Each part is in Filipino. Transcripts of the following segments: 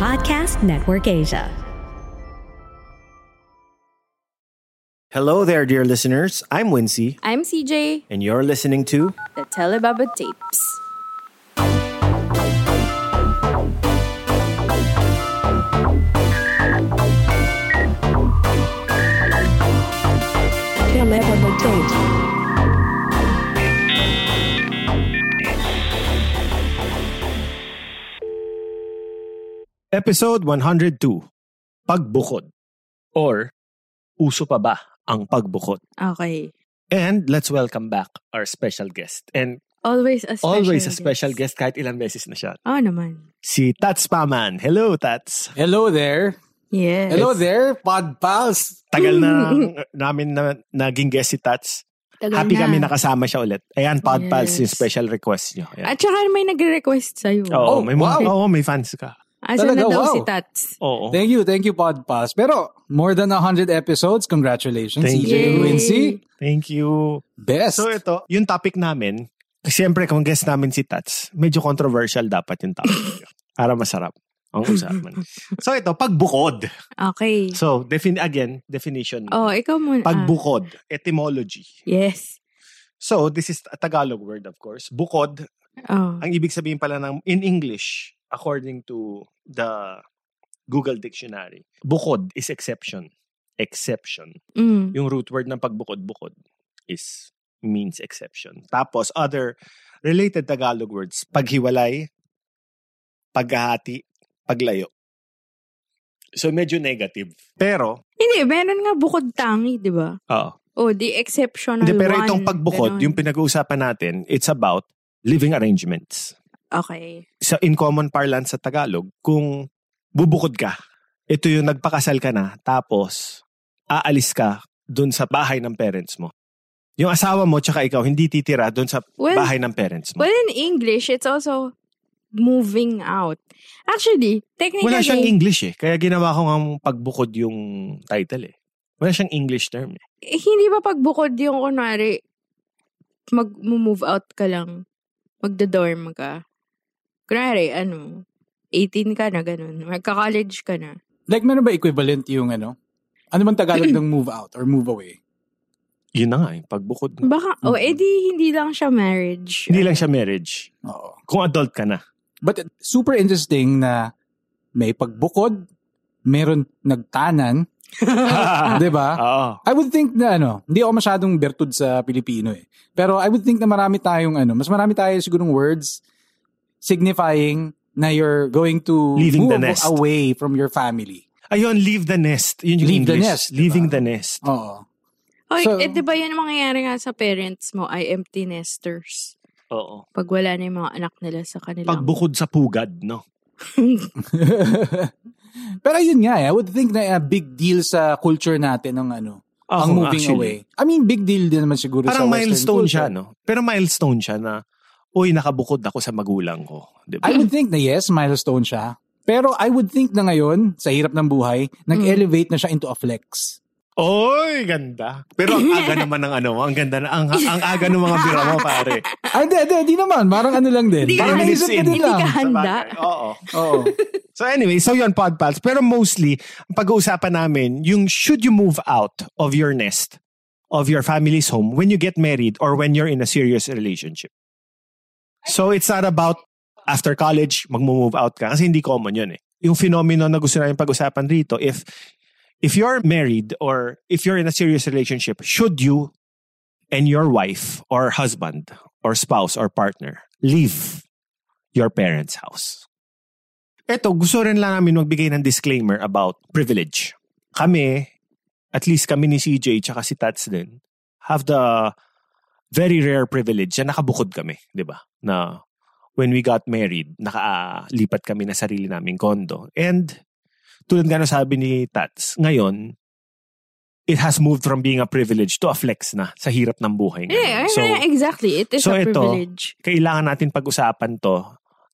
Podcast Network Asia. Hello there, dear listeners. I'm Wincy, I'm CJ, and you're listening to the Telebaba Tapes. Episode 102, Pagbukod, or Uso pa ba ang pagbukod? Okay. And let's welcome back our special guest. And Always a special always a guest. special guest kahit ilang beses na siya. Oo naman. Si Tats Paman. Hello, Tats. Hello there. Yes. Hello there, Pod Pals. Tagal na namin na naging guest si Tats. Tagal Happy na. kami nakasama siya ulit. Ayan, Pod Pals, Yes. yung special request niyo. Ayan. At saka may nagre-request sa'yo. Oo, Oh, may wow. oo, may fans ka. Asa na Talaga, daw wow. si Tats? Oo. Thank you, thank you, Pod Pals. Pero more than 100 episodes. Congratulations, Thank CJ you. Wincy. Thank you. Best. So ito, yung topic namin, siyempre kung guest namin si Tats, medyo controversial dapat yung topic. para masarap ang usapan. so ito, pagbukod. Okay. So, defin again, definition. Oh, ikaw muna. Pagbukod, etymology. Yes. So, this is a Tagalog word, of course. Bukod, Oh. ang ibig sabihin pala ng, in English, according to the Google Dictionary, bukod is exception. Exception. Mm. Yung root word ng pagbukod, bukod, is means exception. Tapos, other related Tagalog words, paghiwalay, paghahati, paglayo. So, medyo negative. Pero, Hindi, meron nga bukod tangi, di ba? oo. Oh, the exceptional Hindi, pero one. itong pagbukod, Ganon. yung pinag-uusapan natin, it's about living arrangements. Okay. Sa in common parlance sa Tagalog, kung bubukod ka, ito yung nagpakasal ka na, tapos aalis ka dun sa bahay ng parents mo. Yung asawa mo tsaka ikaw, hindi titira dun sa Well, bahay ng parents mo. Well, in English, it's also moving out. Actually, technically, Wala siyang English eh. Kaya ginawa ko ng pagbukod yung title eh. Wala siyang English term eh. eh, hindi ba pagbukod yung kunwari, mag-move out ka lang, magda-dorm ka. Kunwari, ano, 18 ka na, ganun. Magka-college ka na. like, meron ba equivalent yung ano? Ano bang Tagalog ng move out or move away? Yun na nga eh, pagbukod. na. Baka, oh, edi hindi lang siya marriage. Hindi lang siya marriage. Oo. Kung adult ka na. But super interesting na may pagbukod, meron nagtanan, 'di ba? Oo. I would think na ano, hindi ako masyadong bertud sa Pilipino eh. Pero I would think na marami tayong ano, mas marami tayo sigurong words signifying na you're going to Leaving the move nest. away from your family. Ayun, leave the nest. Yun yung Leave the English. nest, diba? Leaving the nest. Oo. Oy, So- eh, di ba yan ang mangyayari nga sa parents mo ay empty nesters? Oo. Pag wala na yung mga anak nila sa kanila. Pagbukod sa pugad, no? Pero yun nga eh, I would think na a big deal sa culture natin ng ano, ang Ako, moving actually. away. I mean, big deal din naman siguro sa Parang Western milestone culture. siya, no? Pero milestone siya na, uy, nakabukod ako sa magulang ko. Di ba? I would think na yes, milestone siya. Pero I would think na ngayon, sa hirap ng buhay, nag-elevate na siya into a flex. Oy, ganda. Pero ang aga naman ng ano, ang ganda na, ang, ang aga ng mga bira mo, pare. Ay, di, di, di naman. Parang ano lang din. Hindi Parang ka- naisip ka din hindi lang. ka handa. Oo. Oo. So anyway, so yun, Pod Pals. Pero mostly, ang pag-uusapan namin, yung should you move out of your nest, of your family's home, when you get married or when you're in a serious relationship. So it's not about after college, mag-move out ka. Kasi hindi common yun eh. Yung phenomenon na gusto namin pag-usapan rito, if if you're married or if you're in a serious relationship, should you and your wife or husband or spouse or partner leave your parents' house? Eto, gusto rin lang namin magbigay ng disclaimer about privilege. Kami, at least kami ni CJ tsaka si Tats din, have the very rare privilege na nakabukod kami, di ba? Na when we got married, nakalipat kami na sarili naming kondo. And tulad nga na sabi ni Tats, ngayon, it has moved from being a privilege to a flex na sa hirap ng buhay. Yeah. So, exactly. It is so a ito, privilege. kailangan natin pag-usapan to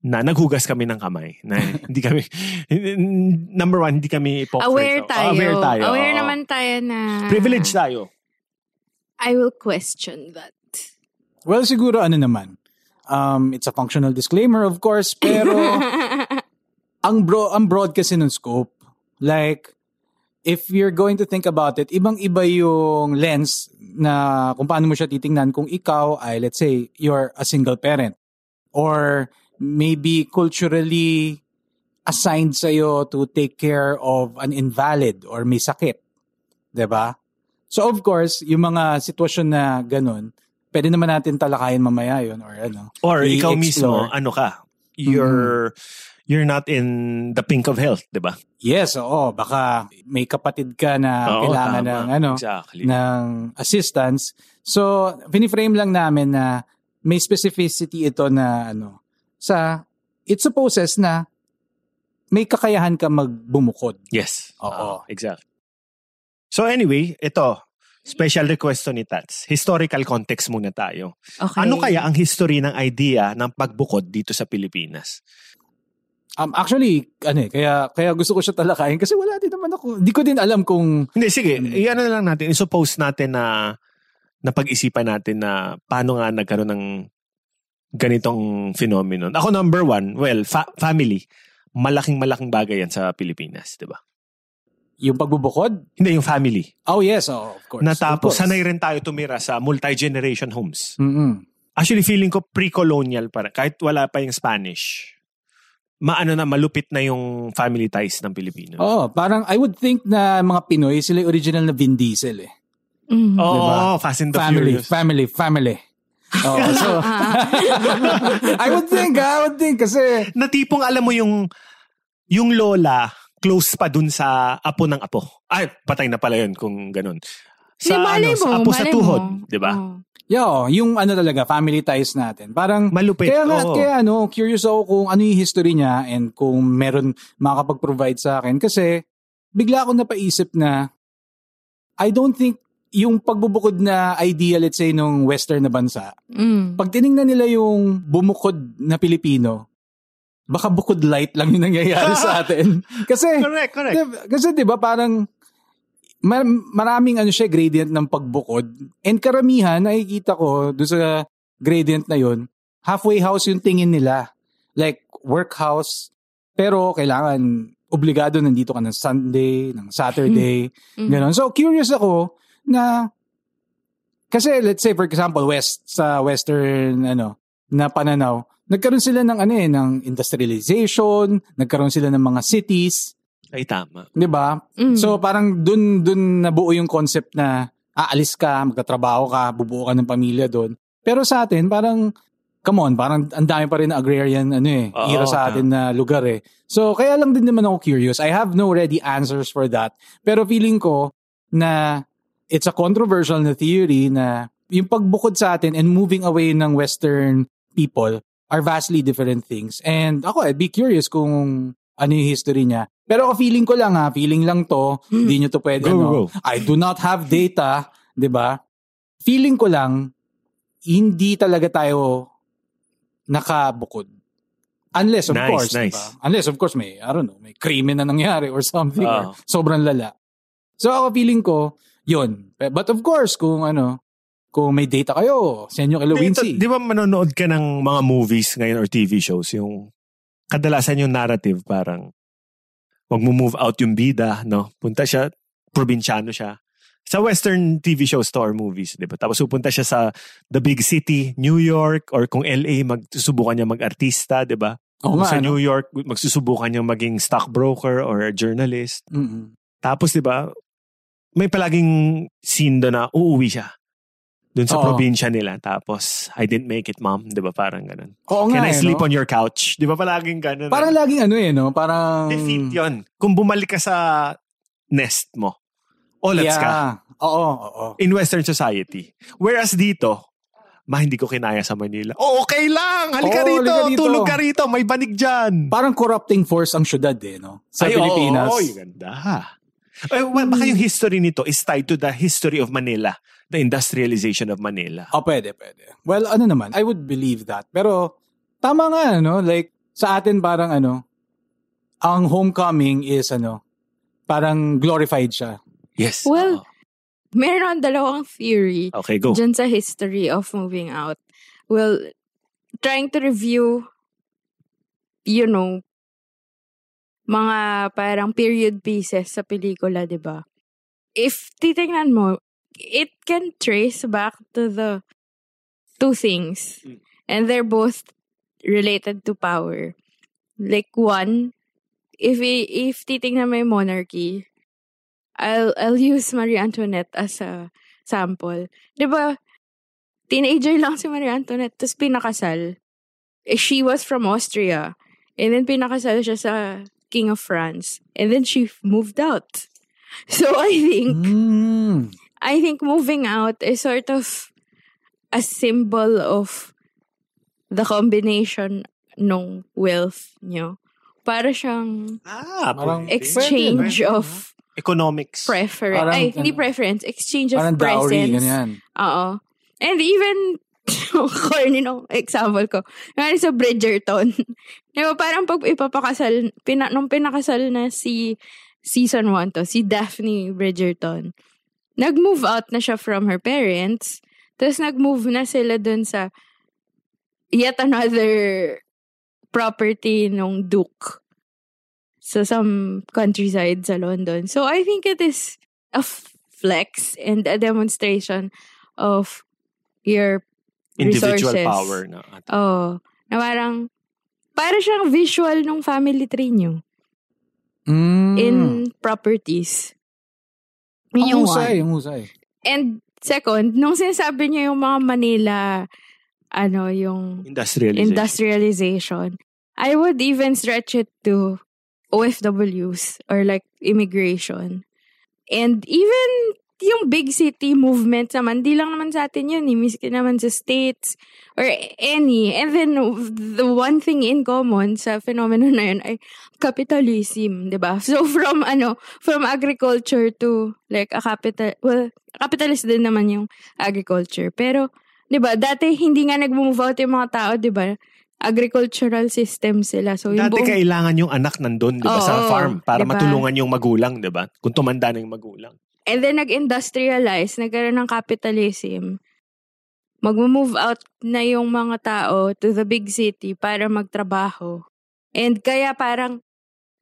na naghugas kami ng kamay. Na hindi kami, number one, hindi kami hypocrite. Aware Oh, tayo. Aware tayo. Aware oo. naman tayo na... Privilege tayo. I will question that. Well, siguro ano naman. Um, it's a functional disclaimer, of course, pero ang bro ang broad kasi ng scope. Like if you're going to think about it, ibang-iba yung lens na kung paano mo siya titingnan kung ikaw ay let's say you're a single parent or maybe culturally assigned sa'yo to take care of an invalid or may sakit. 'Di ba? So of course, yung mga sitwasyon na ganun, pwede naman natin talakayin mamaya yun or ano. Or ikaw mismo, ano ka, you're, you're not in the pink of health, di ba? Yes, oo. Baka may kapatid ka na Oo, kailangan tama. ng ano, Exactly. ng assistance. So, piniframe lang namin na may specificity ito na ano, sa, it supposes na may kakayahan ka magbumukod. Yes. Oo. Ah, exactly. So anyway, ito, special request to ni Tats. Historical context muna tayo. Okay. Ano kaya ang history ng idea ng pagbukod dito sa Pilipinas? Um, actually, ano eh, kaya, kaya gusto ko siya talakayin kasi wala din naman ako. Hindi ko din alam kung Hindi, sige. Hmm. Iyan na lang natin. I-suppose natin na na pag-isipan natin na paano nga nagkaroon ng ganitong phenomenon. Ako number one, well, fa- family. Malaking malaking bagay yan sa Pilipinas, di ba? Yung pagbubukod. Hindi, yung family. Oh yes, oh, of course. Na of tapos, course. sanay rin tayo tumira sa multi-generation homes. Mm-mm. Actually, feeling ko pre-colonial pa rin. Kahit wala pa yung Spanish. Maano na, malupit na yung family ties ng Pilipino. Oh, parang I would think na mga Pinoy, sila yung original na Vin Diesel eh. Mhm. Oo, diba? Fast and the family, Furious. family, family. Oh, so I would think, ah, I would think kasi na tipong alam mo yung yung lola close pa dun sa apo ng apo. Ay, patay na pala yun kung ganun. Sa, ano, sa mo, apo sa tuhod, mo. di ba? Oo. yo, yung ano talaga, family ties natin. Parang Malupit. Kaya nga, oo. kaya ano, curious ako kung ano yung history niya and kung meron makakapag-provide sa akin. Kasi, bigla akong napaisip na, I don't think yung pagbubukod na idea, let's say, nung western na bansa, Mm. pag tiningnan nila yung bumukod na Pilipino, baka bukod light lang yung nangyayari sa atin. Kasi, Correct, correct. Kasi 'di ba parang mar- maraming ano siya gradient ng pagbukod. And karamihan nakikita ko do sa gradient na 'yon, halfway house yung tingin nila. Like workhouse pero kailangan obligado nandito ka ng Sunday, ng Saturday, Mm. ganon. So curious ako na kasi let's say for example west sa western ano na pananaw, nagkaroon sila ng ano eh ng industrialization, nagkaroon sila ng mga cities, Ay, tama. 'di ba? Mm. So parang dun dun nabuo yung concept na aalis ka, magtatrabaho ka, bubuo ka ng pamilya doon. Pero sa atin parang come on, parang ang dami pa rin na agrarian ano eh, Oo, era sa atin na lugar eh. So kaya lang din naman ako curious. I have no ready answers for that. Pero feeling ko na it's a controversial na theory na yung pagbukod sa atin and moving away ng western people are vastly different things. And ako, I'd be curious kung ano yung history niya. Pero ako feeling ko lang ha, feeling lang to, hindi nyo to pwede, Go, no? go. I do not have data, di ba? Feeling ko lang, hindi talaga tayo nakabukod. Unless, of Nice, course, nice. diba? Unless, of course, may, I don't know, may crime na nangyari or something. Ah. Or sobrang lala. So, ako feeling ko, yun. But of course, kung ano, kung may data kayo, send nyo kay Di, di ba manonood ka ng mga movies ngayon or TV shows, yung kadalasan yung narrative parang wag mo move out yung bida, no? Punta siya, probinsyano siya. Sa western TV shows to or movies, di ba? Tapos pupunta siya sa the big city, New York, or kung LA, magsusubukan niya mag-artista, di ba? Kung nga, sa ano? New York, magsusubukan niya maging stockbroker or journalist. Mm-mm. Tapos, di ba, may palaging scene doon na uuwi siya. Doon sa Oo. probinsya nila. Tapos, I didn't make it, mom. Di ba? Parang ganun. Oo nga, Can I eh, sleep no? on your couch? Di ba palaging ganun? Parang laging ano eh, no? Parang... Defeat yun. Kung bumalik ka sa nest mo, olats ka yeah. Oo, oo. in Western society. Whereas dito, Ma, hindi ko kinaya sa Manila. Oh, okay lang! Halika Oo, rito! halika dito. Tulog ka rito! May banig dyan! Parang corrupting force ang syudad eh, no? Sa Ay, Pilipinas. Oo, oh, ganda. Eh, well, baka yung history nito is tied to the history of Manila. The industrialization of Manila. Oh, pwede, pwede. Well, ano naman, I would believe that. Pero, tama nga, no? Like, sa atin parang ano, ang homecoming is ano, parang glorified siya. Yes. Well, oo. Meron dalawang theory okay, go. dyan sa history of moving out. Well, trying to review, you know, mga parang period pieces sa pelikula, di ba? If titingnan mo, it can trace back to the two things. Mm. And they're both related to power. Like one, if i- if titingnan mo yung monarchy, I'll I'll use Marie Antoinette as a sample. 'Di ba? Teenager lang si Marie Antoinette, tapos pinakasal. Eh, she was from Austria. And then pinakasal siya sa King of France. And then she moved out. So I think Mm. I think moving out is sort of a symbol of the combination ng wealth nyo. Para siyang Ah, Parang pwede. exchange Pwede. of Economics. preference. Parang, Ay, hindi preference. Exchange of Parang dowry, presence. ganyan. Oo. And even, corny nung example ko. Nga sa Bridgerton. Di ba, parang pag ipapakasal, pina, nung pinakasal na si season 1 to, si Daphne Bridgerton, nag-move out na siya from her parents. Tapos nag-move na sila dun sa yet another property nung Duke sa some countryside sa London. So I think it is a flex and a demonstration of your Individual resources. power. Na, Oh, na parang para siyang visual ng family tree nyo Mm. in properties. Yun yung husay, ang husay. And second, nung sinasabi niyo yung mga Manila, ano, yung industrialization. industrialization, I would even stretch it to OFWs or like immigration. And even yung big city movement naman, di lang naman sa atin yun, eh, miski naman sa states or any. And then the one thing in common sa phenomenon na yun ay capitalism, di ba? So from ano, from agriculture to like a capital, well, capitalist din naman yung agriculture. Pero, di ba, dati hindi nga nag-move out yung mga tao, di ba? Agricultural system sila. So, yung Dati buong- kailangan yung anak nandun, di ba, sa Oo, farm para diba? matulungan yung magulang, di ba? Kung tumanda na yung magulang. And then nag-industrialize, nagkaroon ng capitalism. Mag-move out na yung mga tao to the big city para magtrabaho. And kaya parang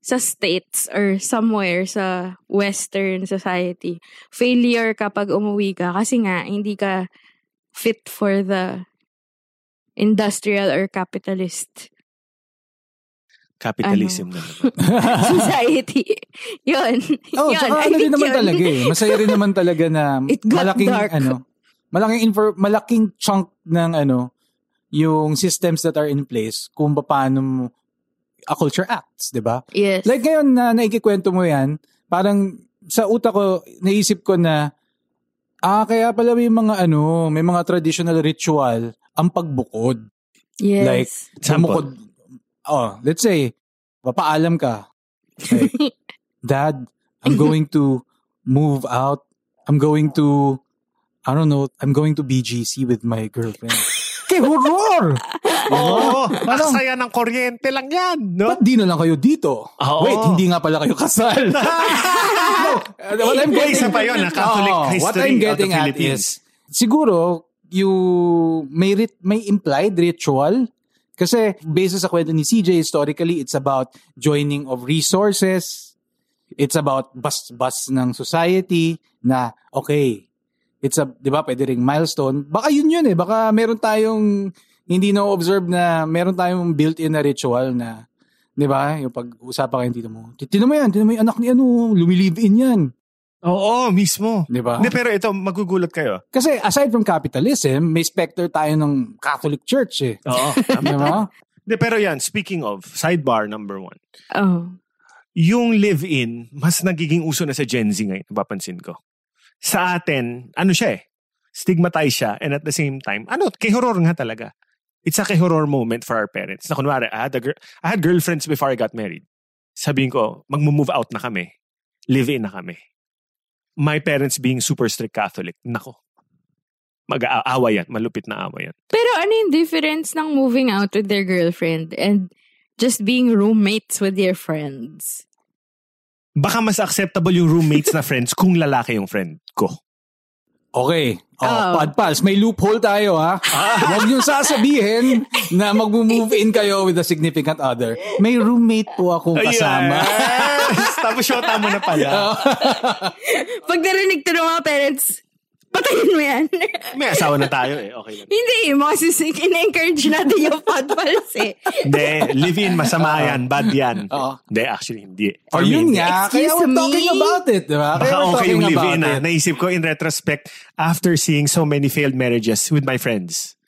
sa states or somewhere sa western society, failure kapag umuwi ka kasi nga hindi ka fit for the industrial or capitalist Capitalism Ano? na naman. society. yun. Oh, yun. tsaka I ano rin think naman yun. talaga eh. Masaya rin naman talaga na It got malaking dark. ano, malaking infor- malaking chunk ng ano yung systems that are in place kung paano mo a culture acts, 'di ba? Yes. Like ngayon na naikikwento mo 'yan, parang sa utak ko naisip ko na ah kaya pala may mga ano, may mga traditional ritual ang pagbukod. yes. Like Sample. bumukod. Oh, let's say papaalam ka. Like, Dad, I'm going to move out. I'm going to, I don't know, I'm going to BGC with my girlfriend. Kay horror! Oo, Parang- ang saya ng kuryente lang yan, no? Ba't di na lang kayo dito? Oo. Wait, hindi nga pala kayo kasal. no, what I'm getting, isa pa yun, ah, Catholic Oo, history What I'm of the getting at Philippines. is, siguro, you may rit, may implied ritual kasi based sa kwento ni CJ historically it's about joining of resources. It's about bus-bus ng society na okay it's a 'di ba pwede ring milestone. Baka yun yun eh. Baka meron tayong hindi na observe na meron tayong built-in na ritual na 'di ba yung pag-usapan kayo dito mo tinan mo yan tinan mo yung anak ni ano lumilive in yan Oo, mismo. 'di ba Hindi, pero ito, magugulat kayo. kasi aside from capitalism may specter tayo ng Catholic Church eh Oo. 'di ba Hindi, pero yan, speaking of, sidebar number one. Oh. Yung live-in, mas nagiging uso na sa Gen Z ngayon, napapansin ko. Sa atin, ano siya eh? stigmatize siya and at the same time, ano, kay horror nga talaga. It's a kay horror moment for our parents. Na kunwari, I had, a gir- I had girlfriends before I got married. Sabihin ko, mag-move out na kami. Live-in na kami. My parents being super strict Catholic, nako. Mag-aawa yan. Malupit na awa yan. Pero ano yung difference ng moving out with their girlfriend and just being roommates with your friends? Baka mas acceptable yung roommates na friends kung lalaki yung friend ko. Okay. Oh, Oh. Padpals, may loophole tayo ha. Huwag niyong sasabihin na mag-move in kayo with a significant other. May roommate po akong kasama. Yes! Tapos shota mo na pala. Pag narinig to ng mga parents, patayin mo yan. May asawa na tayo eh. Okay lang. Hindi, mga sisig, in-encourage natin yung podpals eh. Hindi, live-in, masama yan, bad yan. Oo. Hindi, actually, hindi. O For me, yun nga, Excuse kaya we're me? talking about it, di ba? Kaya Baka we're okay talking yung about live-in ah. it. Naisip ko in retrospect, after seeing so many failed marriages with my friends,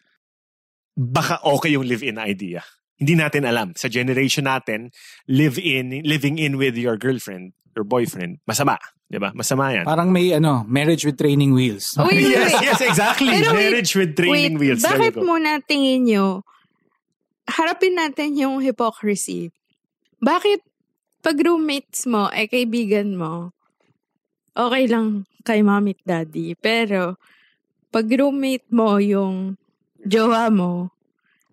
baka okay yung live-in idea. Hindi natin alam. Sa generation natin, live-in, living in with your girlfriend or boyfriend, masama. Di ba? Masama yan. Parang may ano, marriage with training wheels. Wait, wait, yes, wait. yes, exactly. Pero wait, Marriage with training Wait, wheels. Bakit muna tingin nyo, harapin natin yung hypocrisy. Bakit pag roommates mo, ay kaibigan mo, okay lang kay mommy at daddy. Pero, pag roommate mo yung jowa mo,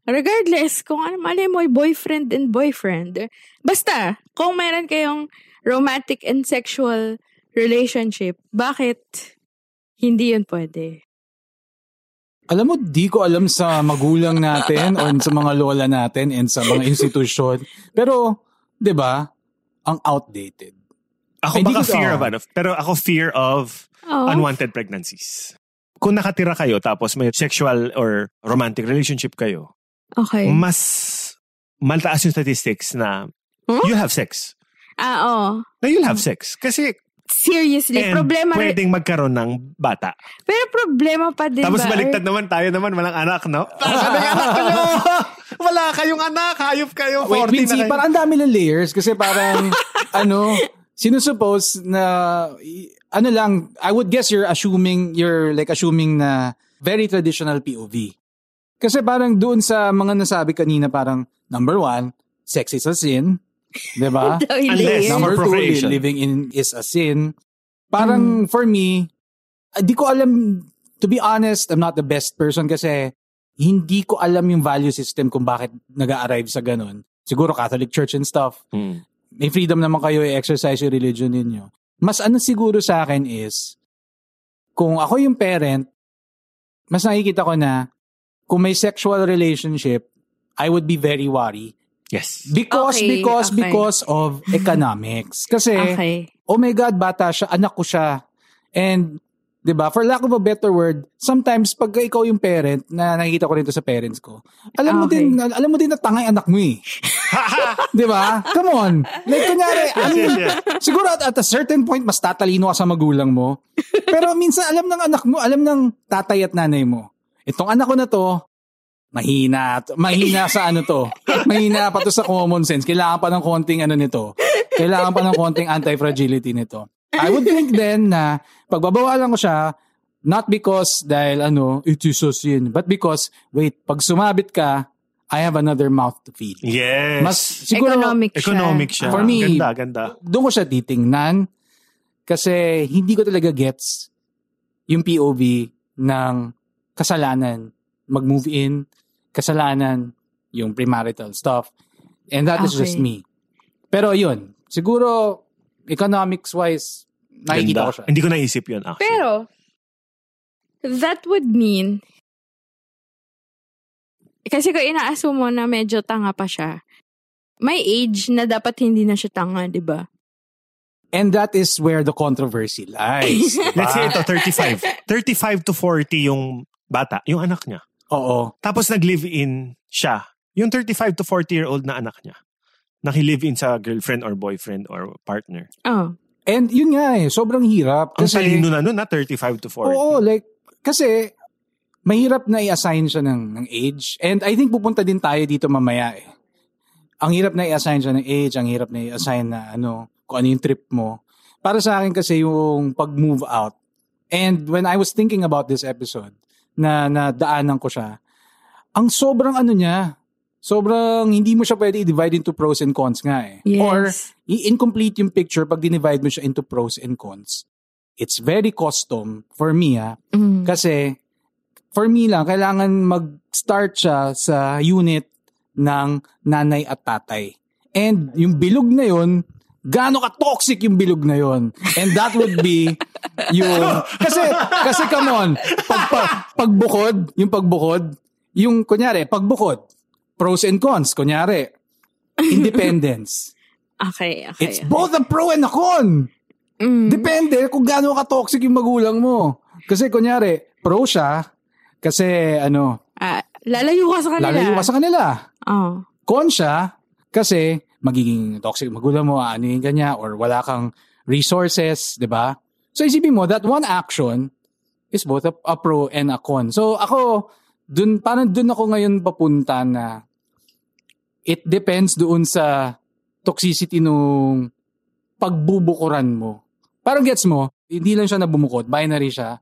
regardless kung ano, malay mo, boyfriend and boyfriend. Basta, kung meron kayong romantic and sexual relationship, bakit hindi yun pwede? Alam mo, di ko alam sa magulang natin o sa mga lola natin and sa mga institusyon. Pero, di ba, ang outdated. Ako Hindi baka ko- fear oh. of ano, pero ako fear of Oh. unwanted pregnancies. Kung nakatira kayo tapos may sexual or romantic relationship kayo, Okay. mas maltaas yung statistics na Huh? you have sex. Ah, oo. Na you'll have sex. Kasi Seriously, and problema. pwedeng magkaroon ng bata. Pero problema pa din Tapos ba? baliktad naman tayo naman, walang anak, no? Yung anak nyo? Wala kayong anak, hayop kayo, 40 Wait, na Vinci, kayo. parang ang dami ng layers kasi parang, ano, sinusuppose na, ano lang, I would guess you're assuming, you're like assuming na very traditional POV. Kasi parang doon sa mga nasabi kanina, parang, number one, sex is a sin. Di ba? Dami Unless-. Number two, living in is a sin. Parang for me, ah, di ko alam, to be honest, I'm not the best person kasi hindi ko alam yung value system kung bakit nag-arrive sa ganun. Siguro Catholic Church and stuff. Hmm. May freedom naman kayo i-exercise yung religion ninyo. Mas ano siguro sa akin is, kung ako yung parent, mas nakikita ko na, kung may sexual relationship, I would be very worried. Yes. Because, Okay, because, okay. because of economics. Kasi, Okay. oh my God, bata siya, anak ko siya. And, di ba, for lack of a better word, sometimes pag ikaw yung parent, na nakikita ko rin to sa parents ko, alam mo Okay. din, alam mo din na tangay anak mo eh. di ba? Come on. Like, kunyari, mean, yes, yes. siguro at, at a certain point, mas tatalino ka sa magulang mo. Pero minsan, alam ng anak mo, alam ng tatay at nanay mo, itong anak ko na to, mahina, mahina sa ano to. Mahina pa to sa common sense. Kailangan pa ng konting ano nito. Kailangan pa ng konting anti-fragility nito. I would think then na pagbabawalan ko siya, not because dahil ano, it is a sin, but because, wait, pag sumabit ka, I have another mouth to feed. Yes. Mas siguro, Economic siya. economic siya. For me, Ganda, ganda. doon ko siya titingnan kasi hindi ko talaga gets yung POV ng kasalanan mag-move in, kasalanan yung premarital stuff. And that is Okay. just me. Pero yun, siguro economics-wise, nakikita Ganda. ko siya. Hindi ko naisip yun, actually. Pero, that would mean, kasi kung ina-assume mo na medyo tanga pa siya, may age na dapat hindi na siya tanga, di ba? And that is where the controversy lies. diba? Let's say ito, 35. 35 to 40 yung bata, yung anak niya. Oo. Tapos nag-live-in siya. Yung 35 to 40-year-old na anak niya. Nakilive-in sa girlfriend or boyfriend or partner. Oh. And yun nga eh, sobrang hirap. Ang Kasi, talino na nun, na 35 to 40. Oo, like, kasi, mahirap na i-assign siya ng, ng age. And I think pupunta din tayo dito mamaya eh. Ang hirap na i-assign siya ng age, ang hirap na i-assign na ano, kung ano yung trip mo. Para sa akin kasi yung pag-move out, And when I was thinking about this episode, na, na daanan ko siya, ang sobrang ano niya, sobrang hindi mo siya pwede i-divide into pros and cons nga eh. Yes. Or i-incomplete yung picture pag dinivide mo siya into pros and cons. It's very custom for me ah. Mm. Kasi for me lang, kailangan mag-start siya sa unit ng nanay at tatay. And yung bilog na yun, gaano ka-toxic yung bilog na yun. And that would be yung... Kasi, kasi come on, pag, pag, pagbukod, yung pagbukod, yung kunyari, pagbukod, pros and cons, kunyari, independence. Okay, okay. It's both a pro and a con. Mm. Depende kung gaano ka-toxic yung magulang mo. Kasi kunyari, pro siya, kasi ano, Ah, lalayo ka sa kanila. lalayo ka sa kanila. Oh. Con siya, kasi magiging toxic magulang mo, aanuhin ka niya, or wala kang resources, di ba? So isipin mo, that one action is both a, a pro and a con. So ako, dun, parang dun ako ngayon papunta na it depends doon sa toxicity nung pagbubukuran mo. Parang gets mo, hindi lang siya na bumukod, binary siya.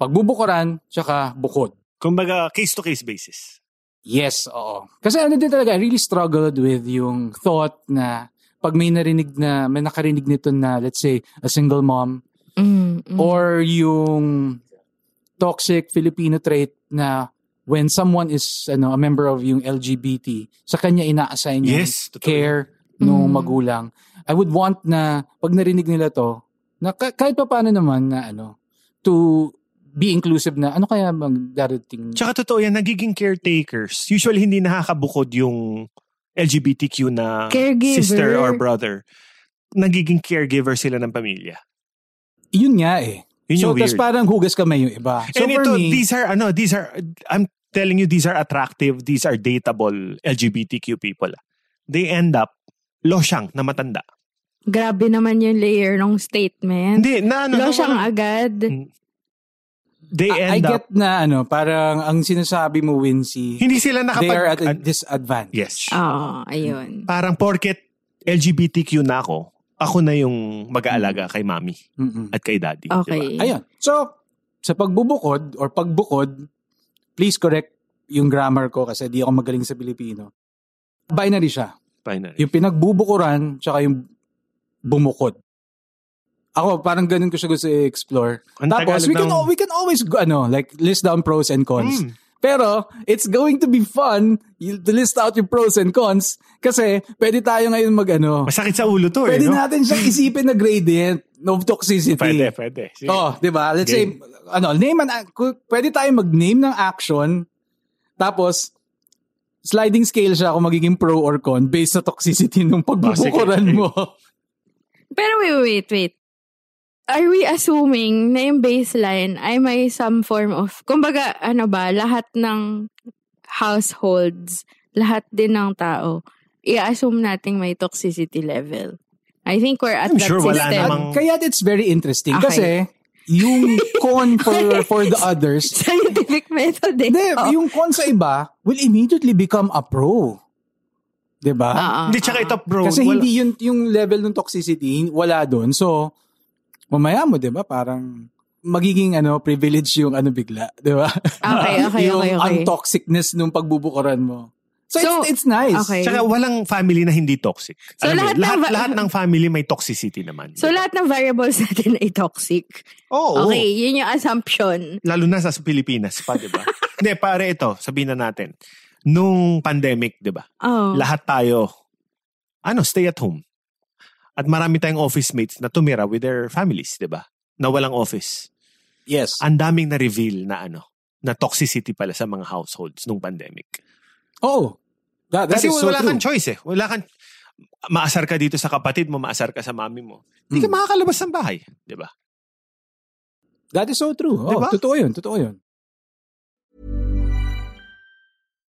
Pagbubukuran, tsaka bukod. Kumbaga, case-to-case basis. Yes, oo. Kasi ano din talaga, I really struggled with yung thought na pag may narinig na, may nakarinig nito na, let's say, a single mom, Mm, mm. or yung toxic Filipino trait na when someone is ano, a member of yung LGBT, sa kanya ina-assign yung Yes, care nung Mm. magulang. I would want na, pag narinig nila to, na ka- kahit pa paano naman na ano, to be inclusive na, ano kaya bang darating? Tsaka totoo yan, nagiging caretakers. Usually, hindi nakakabukod yung LGBTQ na Caregiver. sister or brother. Nagiging caregiver sila ng pamilya. Yun nga eh. Yun so, yung tas weird. parang hugas kamay yung iba. So, And for ito, me, these are, ano, these are, I'm telling you, these are attractive, these are dateable LGBTQ people. They end up losyang na matanda. Grabe naman yung layer ng statement. Hindi, na ano. Lo na- agad. They I, I end get up, na ano, parang ang sinasabi mo, Wincy, hindi sila they nakapag... are at a ad- disadvantage. yes. Oo, ayun. Parang porket LGBTQ na ako, ako na yung mag-aalaga kay mami Mm-mm. at kay daddy. Okay. Ayun. So, sa pagbubukod or pagbukod, please correct yung grammar ko kasi di ako magaling sa Pilipino. Binary siya. Binary. Yung pinagbubukuran, tsaka yung bumukod. Ako, parang ganun ko siya gusto i-explore. Ang Tapos, Tagalog we can, ng- we can always, go- ano, like, list down pros and cons. Mm. Pero, it's going to be fun to list out yung pros and cons kasi pwede tayo ngayon mag, ano, Masakit sa ulo to pwede eh, no? natin siyang isipin na gradient of toxicity. Pwede, pwede. Sige. Oh, 'di ba? Let's Game. say ano, name an pwede tayo mag-name ng action tapos sliding scale siya kung magiging pro or con based sa toxicity nung pagbubukuran sige. mo. Pero wait, wait, wait. Are we assuming na yung baseline ay may some form of, kumbaga, ano ba, lahat ng households, lahat din ng tao, i-assume nating may toxicity level. I think we're at I'm that sure wala system. namang- Kaya it's very interesting Okay. kasi yung con for for the others, Scientific method eh. hindi, Oo. yung con sa iba will immediately become a pro. 'Di ba? Oo, Hindi, tsaka oo. ito, bro. Kasi wala- hindi yung, yung level ng toxicity, wala doon. So, mamaya mo, di ba? Parang magiging ano privilege yung ano bigla, di ba? Okay, okay, yung okay, okay. untoxicness nung pagbubukuran mo. So, So, it's, it's nice. okay. Tsaka walang family na hindi toxic. So, Alam lahat yun, ng lahat, va- lahat ng family may toxicity naman. So, Diba? lahat ng variables natin ay toxic. Oo. Okay, yun yung assumption. Lalo na sa Pilipinas pa, di ba? Hindi, pare ito, sabihin na natin. Nung pandemic, di ba? Oh. Lahat tayo, ano, stay at home. At marami tayong office mates na tumira with their families, di ba? Na walang office. yes. Ang daming na-reveal na ano, na toxicity pala sa mga households nung pandemic. Oh. That, that Kasi is so wala true. kang choice eh. Wala kang, maasar ka dito sa kapatid mo, maasar ka sa mami mo. Hindi ka Hmm. makakalabas ng bahay, di ba? That is so true. Oh, Diba? totoo yun, totoo yun.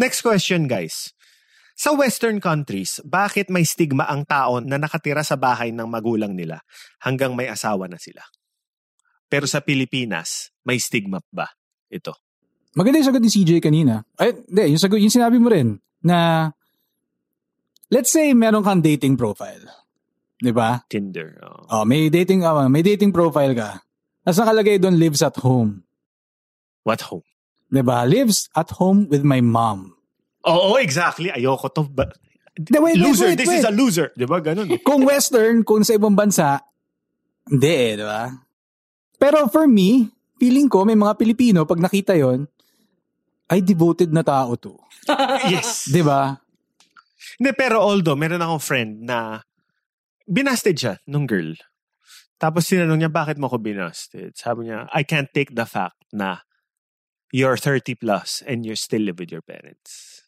Next question, guys. Sa Western countries, bakit may stigma ang tao na nakatira sa bahay ng magulang nila hanggang may asawa na sila? Pero sa Pilipinas, may stigma ba ito? Maganda yung sagot ni CJ kanina. Ay, hindi, yung, sagot, yung sinabi mo rin na let's say meron kang dating profile. 'Di ba? Tinder. oh. Oh, may dating uh, may dating profile ka. Tapos nakalagay doon lives at home. What home? 'Di ba? Lives at home with my mom. Oo, exactly. Ayoko to. Ba- Hindi, wait, wait, loser. wait, This wait. is a loser. Di ba? Ganun. Kung western, kung sa ibang bansa, hindi eh, 'di ba? Pero for me, feeling ko may mga Pilipino pag nakita 'yon, ay devoted na tao to. yes. 'Di ba? Hindi, pero although, meron akong friend na binasted siya nung girl. Tapos tinanong niya, bakit mo ko binasted? Sabi niya, I can't take the fact na you're 30 plus and you still live with your parents.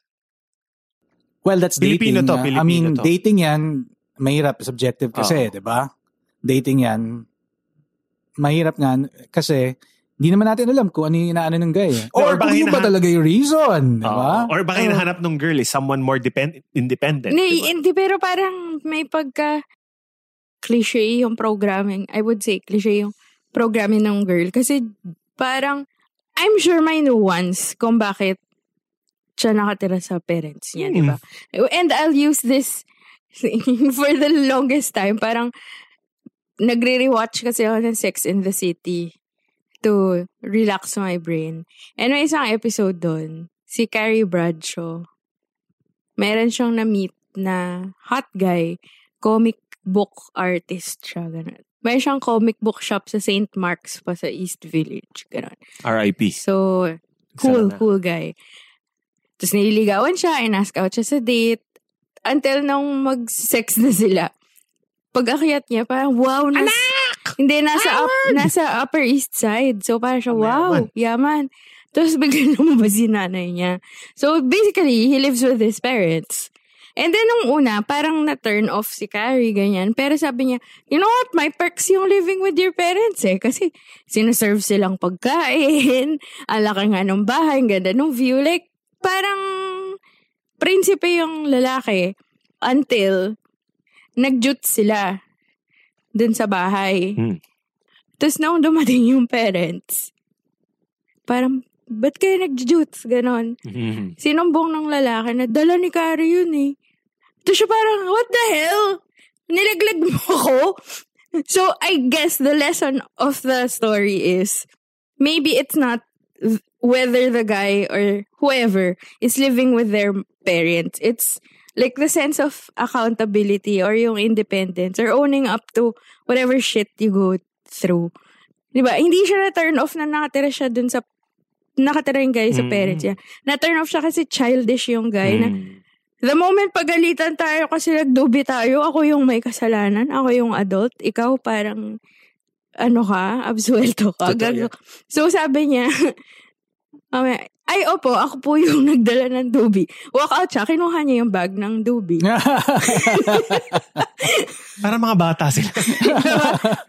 Well, that's Pilipino dating. to, ah. I Pilipino mean, to. dating yan, mahirap, subjective kasi, Oo. di ba? Dating yan, mahirap nga kasi hindi naman natin alam kung ano yung inaano ng guy. eh. Or Or, baka kung yun ba talaga yung reason, di ba? Or baka hinahanap nung girl is someone more depend- independent. Hindi, diba? hindi, pero parang may pagka cliche yung programming. I would say cliche yung programming ng girl. Kasi parang, I'm sure may nuance kung bakit siya nakatira sa parents niya, di ba? And I'll use this for the longest time. Parang, nagre-rewatch kasi ako ng Sex in the City to relax my brain. And may isang episode doon, si Carrie Bradshaw, meron siyang na-meet na hot guy, comic book artist siya, ganun. Meron siyang comic book shop sa St. Mark's pa sa East Village, ganun. R.I.P. So, cool, cool guy. Tapos nililigawan siya, in-ask out siya sa date, until nung mag-sex na sila. Pag akyat niya, parang, wow, nas, hindi, nasa, up, nasa Upper East Side. So, parang siya, wow, yaman. Tapos biglang lumabas si nanay niya. So, basically, he lives with his parents. And then, nung una, parang na-turn off si Carrie, ganyan. Pero sabi niya, you know what, my perks yung living with your parents eh. Kasi, sinaserve silang pagkain, ang laki nga ng bahay, ang ganda ng view. Like, parang, prinsipe yung lalaki until nag-jute sila dun sa bahay. Hmm. Tapos nung dumating yung parents, parang, ba't kayo nag-jute? Ganon. Mhm. Sinumbong ng lalaki na dala ni Carrie yun eh. Tapos siya parang, what the hell? Nilaglag mo ako? So, I guess the lesson of the story is, maybe it's not th- whether the guy or whoever is living with their parents. It's like the sense of accountability or yung independence or owning up to whatever shit you go through. Diba? Hindi siya na-turn off na nakatira siya dun sa nakatira yung guy sa Mm. parents niya. Na-turn off siya kasi childish yung guy na Mm. the moment pagalitan tayo kasi nagdubi tayo, ako yung may kasalanan, ako yung adult, ikaw parang ano ka, absuelto ka. Totoo. So sabi niya, Ay, opo, ako po yung nagdala ng doobie. Walk out siya, kinuha niya yung bag ng doobie. Para mga bata sila.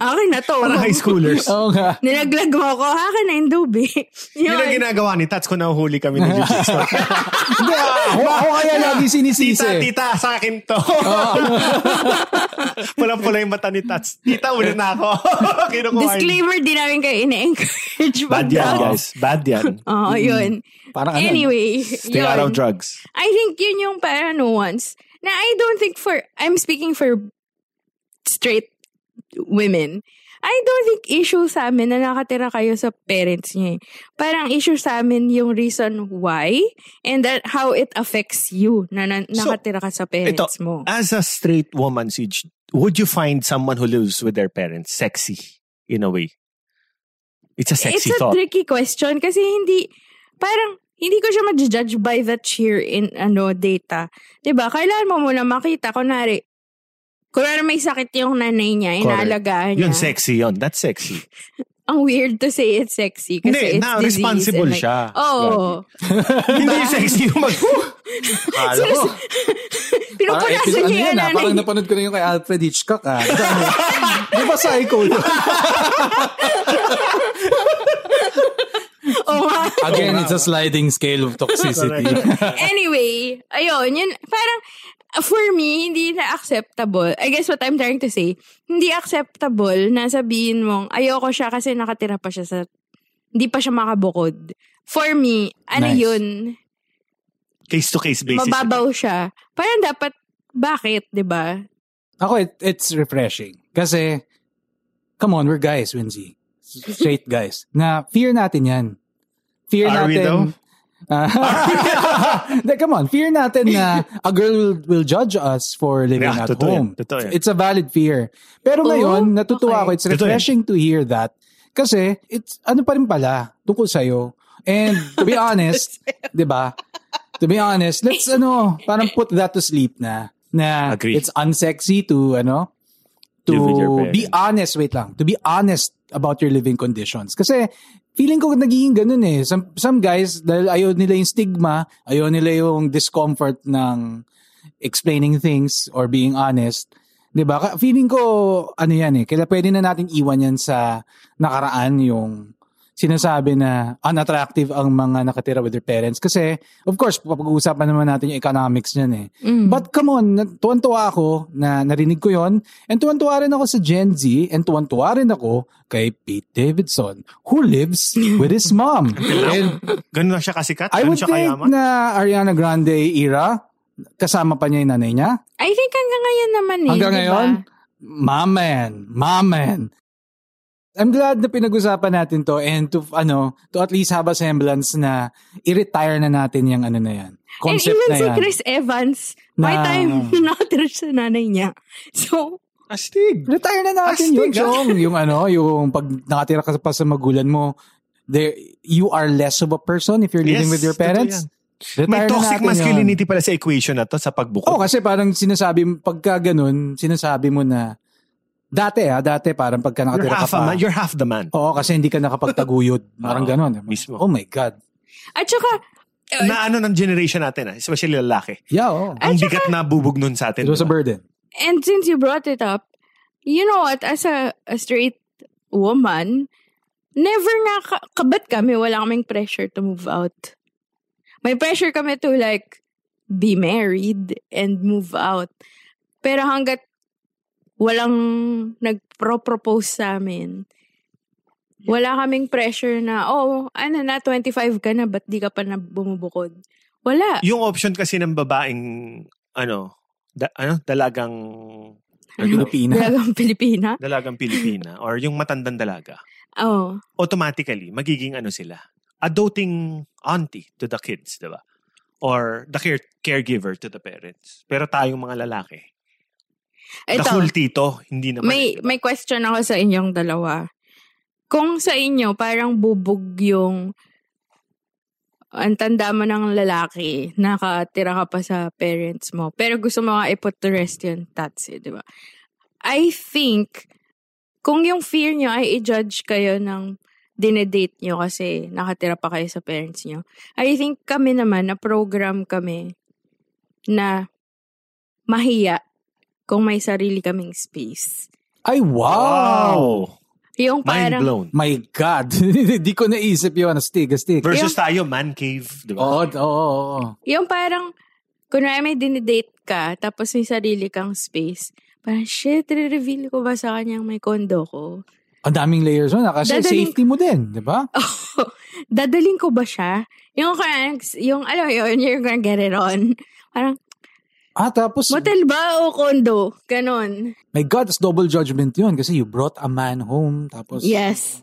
Akin na to. Para high schoolers. Oo nga. Nilaglag mo ako, akin na yung doobie. Yun ang Yun. ginagawa ni Tats kung nahuhuli kami ni Jujitsu. Hindi, ako, ako kaya lagi sinisisi. tita, tita, sa akin to. Pulang-pula yung mata ni Tats. Tita, una na ako. Disclaimer, di namin kayo ina-encourage. Bad yan, guys. Bad yan. Oo, yun. Parang ano, Anyway, Stay yun. out of drugs. I think yun yung parang nuance. Na I don't think for, I'm speaking for straight women. I don't think issue sa amin na nakatira kayo sa parents niya. eh. Parang issue sa amin yung reason why and that how it affects you na, na So, nakatira ka sa parents mo. As a straight woman, Siege, would you find someone who lives with their parents sexy in a way? It's a sexy It's a thought. tricky question kasi hindi, parang, hindi ko siya ma-judge by that sheer in, ano, data. 'Di ba Kailangan mo muna makita, kunwari, kunwari may sakit yung nanay niya, inaalagaan niya. Yun, sexy yun. That's sexy. Ang weird to say it's sexy kasi Hindi, it's na, disease responsible like, siya. Oo. Hindi yung sexy yung mag... Kala ko. Pinupunasan ano niya yan yung ah, nanay. parang napanood ko na yung kay Alfred Hitchcock ah. Di ba psycho yun? Nga. Again, it's a sliding scale of toxicity. anyway, ayun, yun, parang, for me, hindi na acceptable. I guess what I'm trying to say, hindi acceptable na sabihin mong, ayoko siya kasi nakatira pa siya sa, hindi pa siya makabukod. For me, ano Nice. yun, Case-to-case basis. mababaw siya. Parang dapat, bakit, 'di ba? Ako, it, it's refreshing. Kasi, come on, we're guys, Winzy. Straight guys. Na fear natin yan. Fear Are we natin. though? Hindi, come on. Fear natin na a girl will, will judge us for living Yeah, at totoo yan. home. Totoo yan. It's a valid fear. Pero Oo? ngayon, natutuwa Okay. ako. It's Totoo yan. refreshing to hear that. Kasi, it's ano pa rin pala, tungkol sa'yo. And to be honest, di ba? To be honest, let's ano, parang put that to sleep na. Na Agree. it's unsexy to ano, to be honest, wait lang, to be honest about your living conditions. Kasi feeling ko nagiging ganun eh. Some, some guys, dahil ayaw nila yung stigma, ayaw nila yung discomfort ng explaining things or being honest. 'Di ba? Feeling ko ano yan eh. Kaya pwede na nating iwan yan sa nakaraan yung sinasabi na unattractive ang mga nakatira with their parents. Kasi, of course, papag-uusapan naman natin yung economics niyan eh. But come on, na- tuwan-tuwa ako na narinig ko yon And tuwan-tuwa rin ako sa Gen Z and tuwan-tuwa rin ako kay Pete Davidson who lives with his mom. and Ganun lang siya kasikat? I Ganun would siya think kayaman? na Ariana Grande era, kasama pa niya yung nanay niya. I think hanggang ngayon naman eh. Hanggang di ba? ngayon, maman, maman. I'm glad na pinag-usapan natin to and to ano to at least have a semblance na i-retire na natin yung ano na yan. And Concept even na si yan. Chris Evans, may Na- time nakatira sa nanay niya. So, Astig. Retire na natin yun, Astig, ah. Chong. Yung ano, yung pag nakatira ka pa sa magulan mo, there, you are less of a person if you're living Yes, with your parents. yan. May Retire na toxic natin yun. masculinity pala sa equation na to sa pagbukod. Oh, kasi parang sinasabi, pagka ganun, sinasabi mo na, dati ah, dati parang pagka you're, nakatira ka half a pa. man, you're half the man. Oo, kasi hindi ka nakapagtaguyod. Parang Oo, ganun. mismo. Oh my God. at saka, na ano ng generation natin, ah, especially lalaki. Yeah, oh. Ang bigat na bubog nun sa atin. It was a diba? burden. and since you brought it up, you know what, as a, a straight woman, never nga, ka- kabat kami, wala kaming pressure to move out. May pressure kami to like, be married and move out. Pero hanggat walang nagpro-propose sa amin, wala kaming pressure na, oh, ano na, 25 ka na, ba't di ka pa na bumubukod? Wala. Yung option kasi ng babaeng, ano, da, ano, dalagang, Pilipina. Dalagang Pilipina. dalagang Pilipina or yung matandang dalaga, Oh. automatically, magiging ano sila, a doting auntie to the kids, di ba? Or the care, caregiver to the parents. Pero tayong mga lalaki, the Ito. full tito, hindi naman. May ba? may question ako sa inyong dalawa. Kung sa inyo parang bubog yung ang tanda mo ng lalaki, nakatira ka pa sa parents mo, pero gusto mo nga i-put to rest yung tats eh, di ba? I think, kung yung fear nyo ay i-judge kayo ng dinedate nyo kasi nakatira pa kayo sa parents nyo. I think kami naman, na program kami na mahiya kung may sarili kaming space. Ay, wow! Yung Mind parang, blown. My God. Di ko naisip yun. Astig, astig. Versus tayo, man cave. Di ba? Oo, oo, oo, oo. yung parang, kunwari may dinedate ka, tapos may sarili kang space, parang, shit, re-reveal ko ba sa kanyang may kondo ko? Ang daming layers mo na kasi Dadaling- safety mo din, di ba? Dadaling ko ba siya? Yung, yung, alam mo yun, you're gonna get it on. Parang, Ah, tapos, motel ba o kondo? Ganon. my God, it's double judgment yun kasi you brought a man home. Tapos, Yes.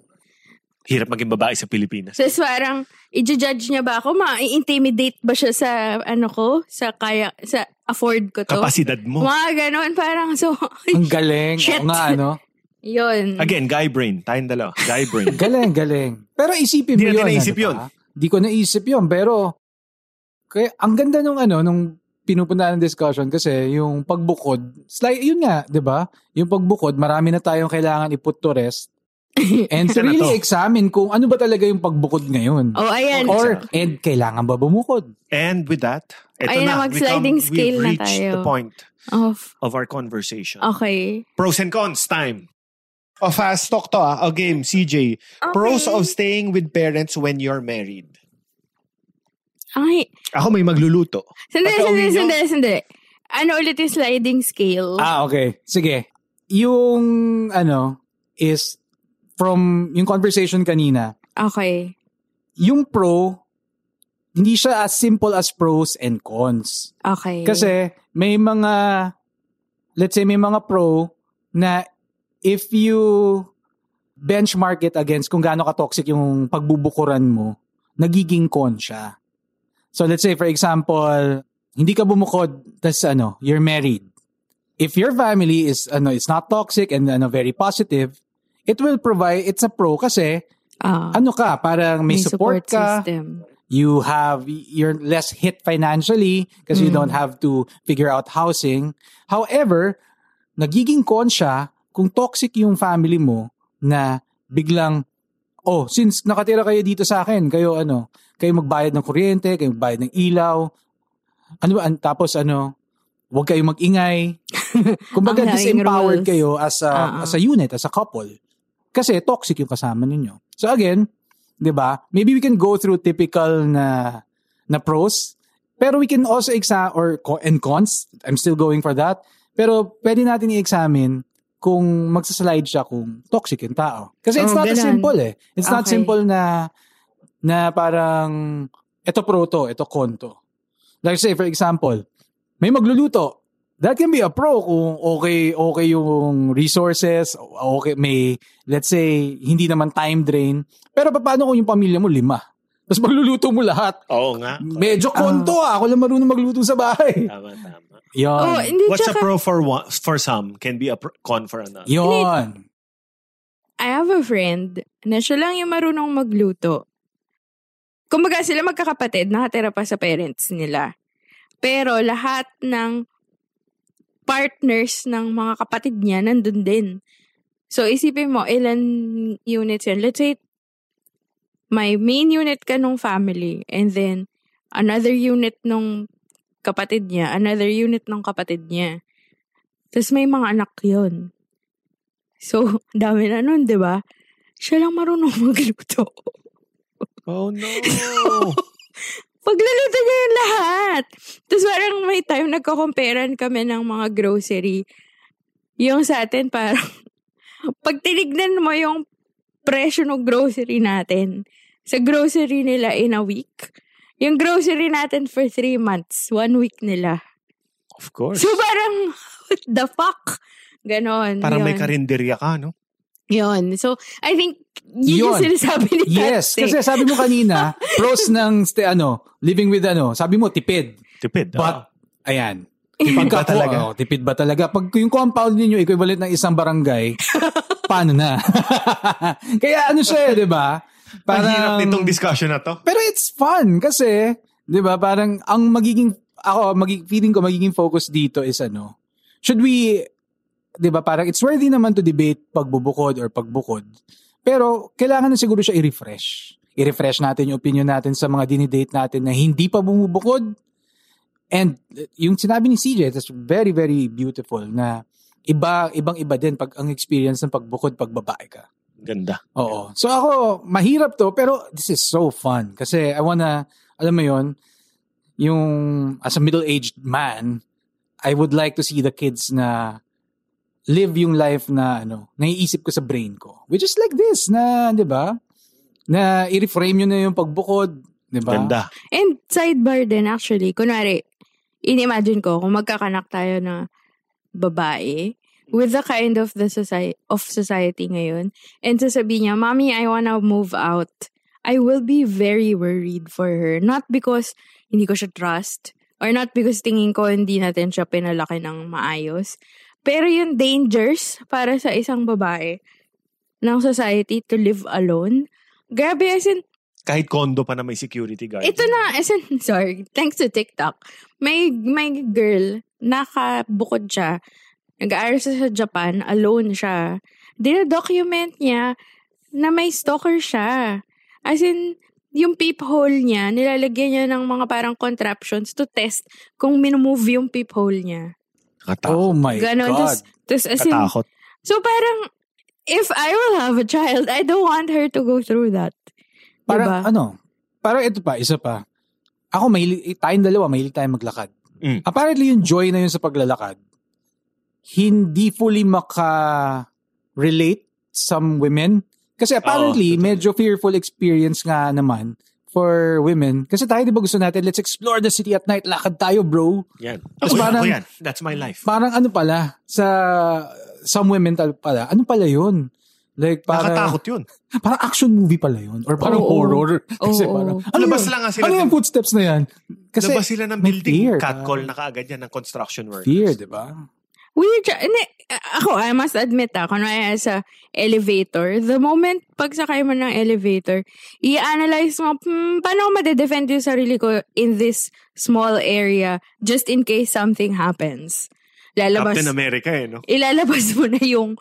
Hirap maging babae sa Pilipinas. So, parang, i-judge niya ba ako? Ma-intimidate ba siya sa, ano ko? Sa kaya, sa afford ko to? Kapasidad mo. Mga ganon, parang, so, ang galing. Shit. Oo nga, ano? yun. Again, guy brain. Tayong dalawa. Guy brain. Galing, galing. Pero isipin Di mo natin yun. naisip ano, yun. ba? Di ko naisip yun. Pero, kaya, ang ganda nung ano, nung pinupunta ng discussion kasi yung pagbukod, slight, yun nga, di ba? Yung pagbukod, marami na tayong kailangan i-put to rest. And to Isa na really to. examine kung ano ba talaga yung pagbukod ngayon. Oh, ayan. Or, and kailangan ba bumukod? And with that, eto Ayun na. na, we mag-sliding come- scale we've na tayo. the point Of, of our conversation. okay. Pros and cons, time. O fast talk to ah. O game, CJ. Pros of staying with parents when you're married. Ay, Ako may magluluto. sandali, Pagka sandali, sandali, sandali. Ano ulit yung sliding scale? Ah, okay. Sige. Yung, ano, is from yung conversation kanina, Okay. yung pro, hindi siya as simple as pros and cons. Okay. Kasi may mga, let's say may mga pro na if you benchmark it against kung gaano ka-toxic yung pagbubukuran mo, nagiging con siya. So let's say for example, hindi ka bumukod, tas ano, you're married. If your family is ano, it's not toxic and ano, very positive, it will provide, it's a pro kasi ah, ano ka, parang may, support, ka, system. you have you're less hit financially because you don't have to figure out housing. However, nagiging con siya kung toxic yung family mo na biglang oh, since nakatira kayo dito sa akin, kayo ano, kayo magbayad ng kuryente, kayo magbayad ng ilaw. Ano ba? an- Tapos ano, huwag kayo magingay. Kumbaga disempowered rules. kayo as a ah. as a unit, as a couple. Kasi toxic yung kasama ninyo. So again, 'di ba? Maybe we can go through typical na na pros, pero we can also examine or and cons. I'm still going for that. Pero pwede natin i-examine kung magsaslide siya kung toxic yung tao. Kasi it's Oh, not as ganun. simple eh. It's not Okay. simple na na parang ito pro to, ito con to. Like say for example, may magluluto. That can be a pro kung okay okay yung resources, okay may let's say hindi naman time drain. Pero paano kung yung pamilya mo lima? Tapos magluluto mo lahat. Oo nga. Medyo konto ah. Ako lang marunong magluto sa bahay. Tama, tama. Yon. Oh, hindi What's a tsaka, pro for one, for some can be a pro, con for another. Yon. I have a friend na siya lang yung marunong magluto. Kumbaga sila magkakapatid, nakatira pa sa parents nila. Pero lahat ng partners ng mga kapatid niya nandun din. So isipin mo, ilan units yan? Let's say, may main unit ka nung family and then another unit nung kapatid niya, another unit ng kapatid niya. Tapos may mga anak yon So, dami na nun, di ba? Siya lang marunong magluto. Oh no. Pagluluto niya yung lahat. Tapos parang may time nagko-comparean kami ng mga grocery. Yung sa atin parang, pag tinignan mo yung presyo ng grocery natin, sa grocery nila in a week, yung grocery natin for three months, one week nila. of course. So parang, what the fuck? Ganon. Parang may yun. karinderya ka, no? Yun. So, I think, yun, yung Yun. sinasabi ni Yes, Tate. kasi sabi mo kanina, pros ng ste, ano, living with ano, sabi mo tipid. Tipid. But, ah. ayan. Tipid ba talaga? Oo, tipid ba talaga? Pag yung compound ninyo equivalent ng isang barangay, paano na? Kaya ano siya, eh, di ba? Ang hirap nitong discussion na to. Pero it's fun kasi, 'di ba? Parang ang magiging ako magiging feeling ko magiging focus dito is ano. Should we 'di ba? Parang it's worthy naman to debate pagbubukod or pagbukod. Pero kailangan na siguro siya i-refresh. I-refresh natin yung opinion natin sa mga dinidate natin na hindi pa bumubukod. And yung sinabi ni CJ, that's very, very beautiful na iba, ibang iba din pag ang experience ng pagbukod pag babae ka. Ganda. Oo. So ako, mahirap to, pero this is so fun. Kasi I wanna, alam mo yon yung as a middle-aged man, I would like to see the kids na live yung life na ano, naiisip ko sa brain ko. Which is like this, na, di ba? Na i-reframe nyo na yung pagbukod, di ba? Ganda. And sidebar din actually, kunwari, in-imagine ko kung magkakanak tayo na babae with the kind of the society of society ngayon and sasabihin niya, Mommy, I wanna move out. I will be very worried for her. Not because hindi ko siya trust or not because tingin ko hindi natin siya pinalaki ng maayos. Pero yung dangers para sa isang babae ng society to live alone, grabe as in, Kahit condo pa na may security guard. ito na, as in, sorry, thanks to TikTok, may, may girl, nakabukod siya, nag-aaral siya sa Japan, alone siya. Dina-document niya na may stalker siya. As in, yung peephole niya, nilalagyan niya ng mga parang contraptions to test kung minumove yung peephole niya. Katakot. Oh my Ganon. God. Tas, tas as in, Katakot. so parang, if I will have a child, I don't want her to go through that. Parang Diba? ano, parang ito pa, isa pa. Ako, mahilig, tayong dalawa, mahilig tayong maglakad. Mm. Apparently, yung joy na yun sa paglalakad, hindi fully maka-relate some women. Kasi apparently, totoo. medyo fearful experience nga naman for women. Kasi tayo, di ba gusto natin, let's explore the city at night, lakad tayo, bro. Yan. Tapos parang- ako yan. That's my life. Parang ano pala, sa some women tal pala, ano pala yun? Like, parang, Nakatakot yun. parang action movie pala yun. Or parang Oo. horror. Kasi Oo. parang, ano Labas yun? lang sila Ano ng- yung footsteps na yan? Kasi, Labas sila ng building. fear, Catcall ah. na kaagad yan ng construction workers. Fear, di ba? Weird siya. Ako, I must admit ah, kunwari sa elevator, the moment pagsakay mo ng elevator, i-analyze mo, hmm, paano ko madedefend yung sarili ko in this small area just in case something happens. Lalabas, Captain America eh, no? ilalabas mo na yung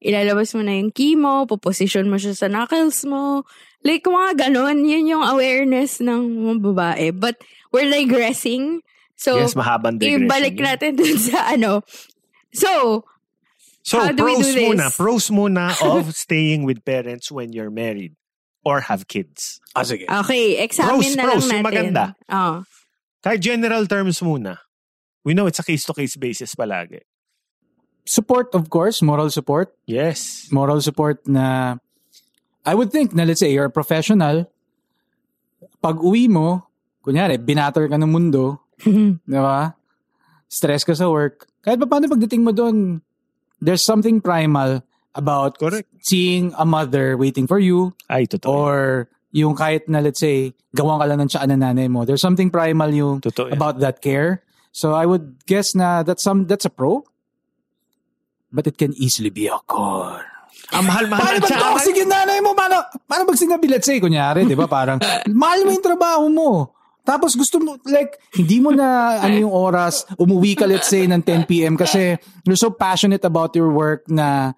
ilalabas mo na yung key mo, puposition mo siya sa knuckles mo. Like, mga ganon, yun yung awareness ng mga babae. But, we're digressing. So, yes, mahabang digression. ibalik natin dun sa ano. So, So, How do we pros do this? muna. Pros muna of staying with parents when you're married or have kids. Ah, sige. okay, examine Pros, na pros, lang natin. maganda. Oh. Kahit general terms muna. We know it's a case-to-case basis palagi. Support, of course, moral support. Yes. Moral support na, I would think na let's say you're a professional, pag uwi mo, kunyari, binatter ka ng mundo, di ba? Stress ka sa work. Kahit pa paano pagdating mo doon, there's something primal about Correct. seeing a mother waiting for you Ay, totoo. or yung kahit na let's say gawan ka lang ng tsaan ng nanay mo there's something primal yung Totoo about that care so I would guess na that's some that's a pro but it can easily be a con Ang mahal-mahal paano tsaka. toxic yung nanay mo paano paano pag sinabi let's say kunyari di ba parang mahal mo yung trabaho mo tapos gusto mo, like, hindi mo na ano yung oras, umuwi ka let's say ng 10pm kasi you're so passionate about your work na,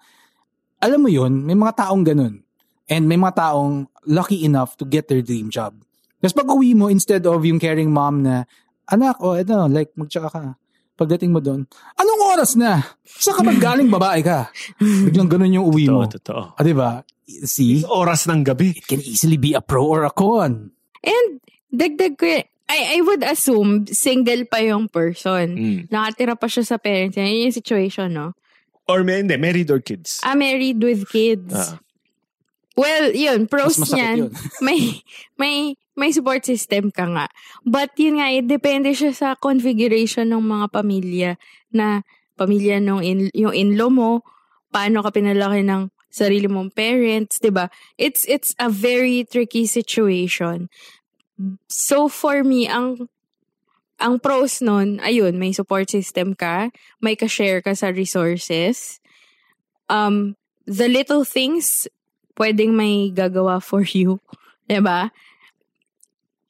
alam mo yun, may mga taong ganun. And may mga taong lucky enough to get their dream job. Tapos pag uwi mo, instead of yung caring mom na, anak, oh, ito, like, magtsaka ka. Pagdating mo doon, anong oras na? Sa ka galing babae ka? Biglang ganun yung uwi mo. Totoo, totoo. Ah, di ba? See? Oras ng gabi. It can easily be a pro or a con. And, dagdag ko yun, I, I would assume single pa yung person. Mm. Nakatira pa siya sa parents niya. Yun yung situation, no? Or may, hindi, married or kids. Ah, married with kids. Ah. Well, yun, pros Mas niyan, yun. may, may, may support system ka nga. But yun nga, eh, depende siya sa configuration ng mga pamilya na pamilya nung in, yung in-law mo, paano ka pinalaki ng sarili mong parents, 'di ba? It's it's a very tricky situation. So for me, ang ang pros nun, ayun, may support system ka, may ka-share ka sa resources. Um, the little things, pwedeng may gagawa for you. ba?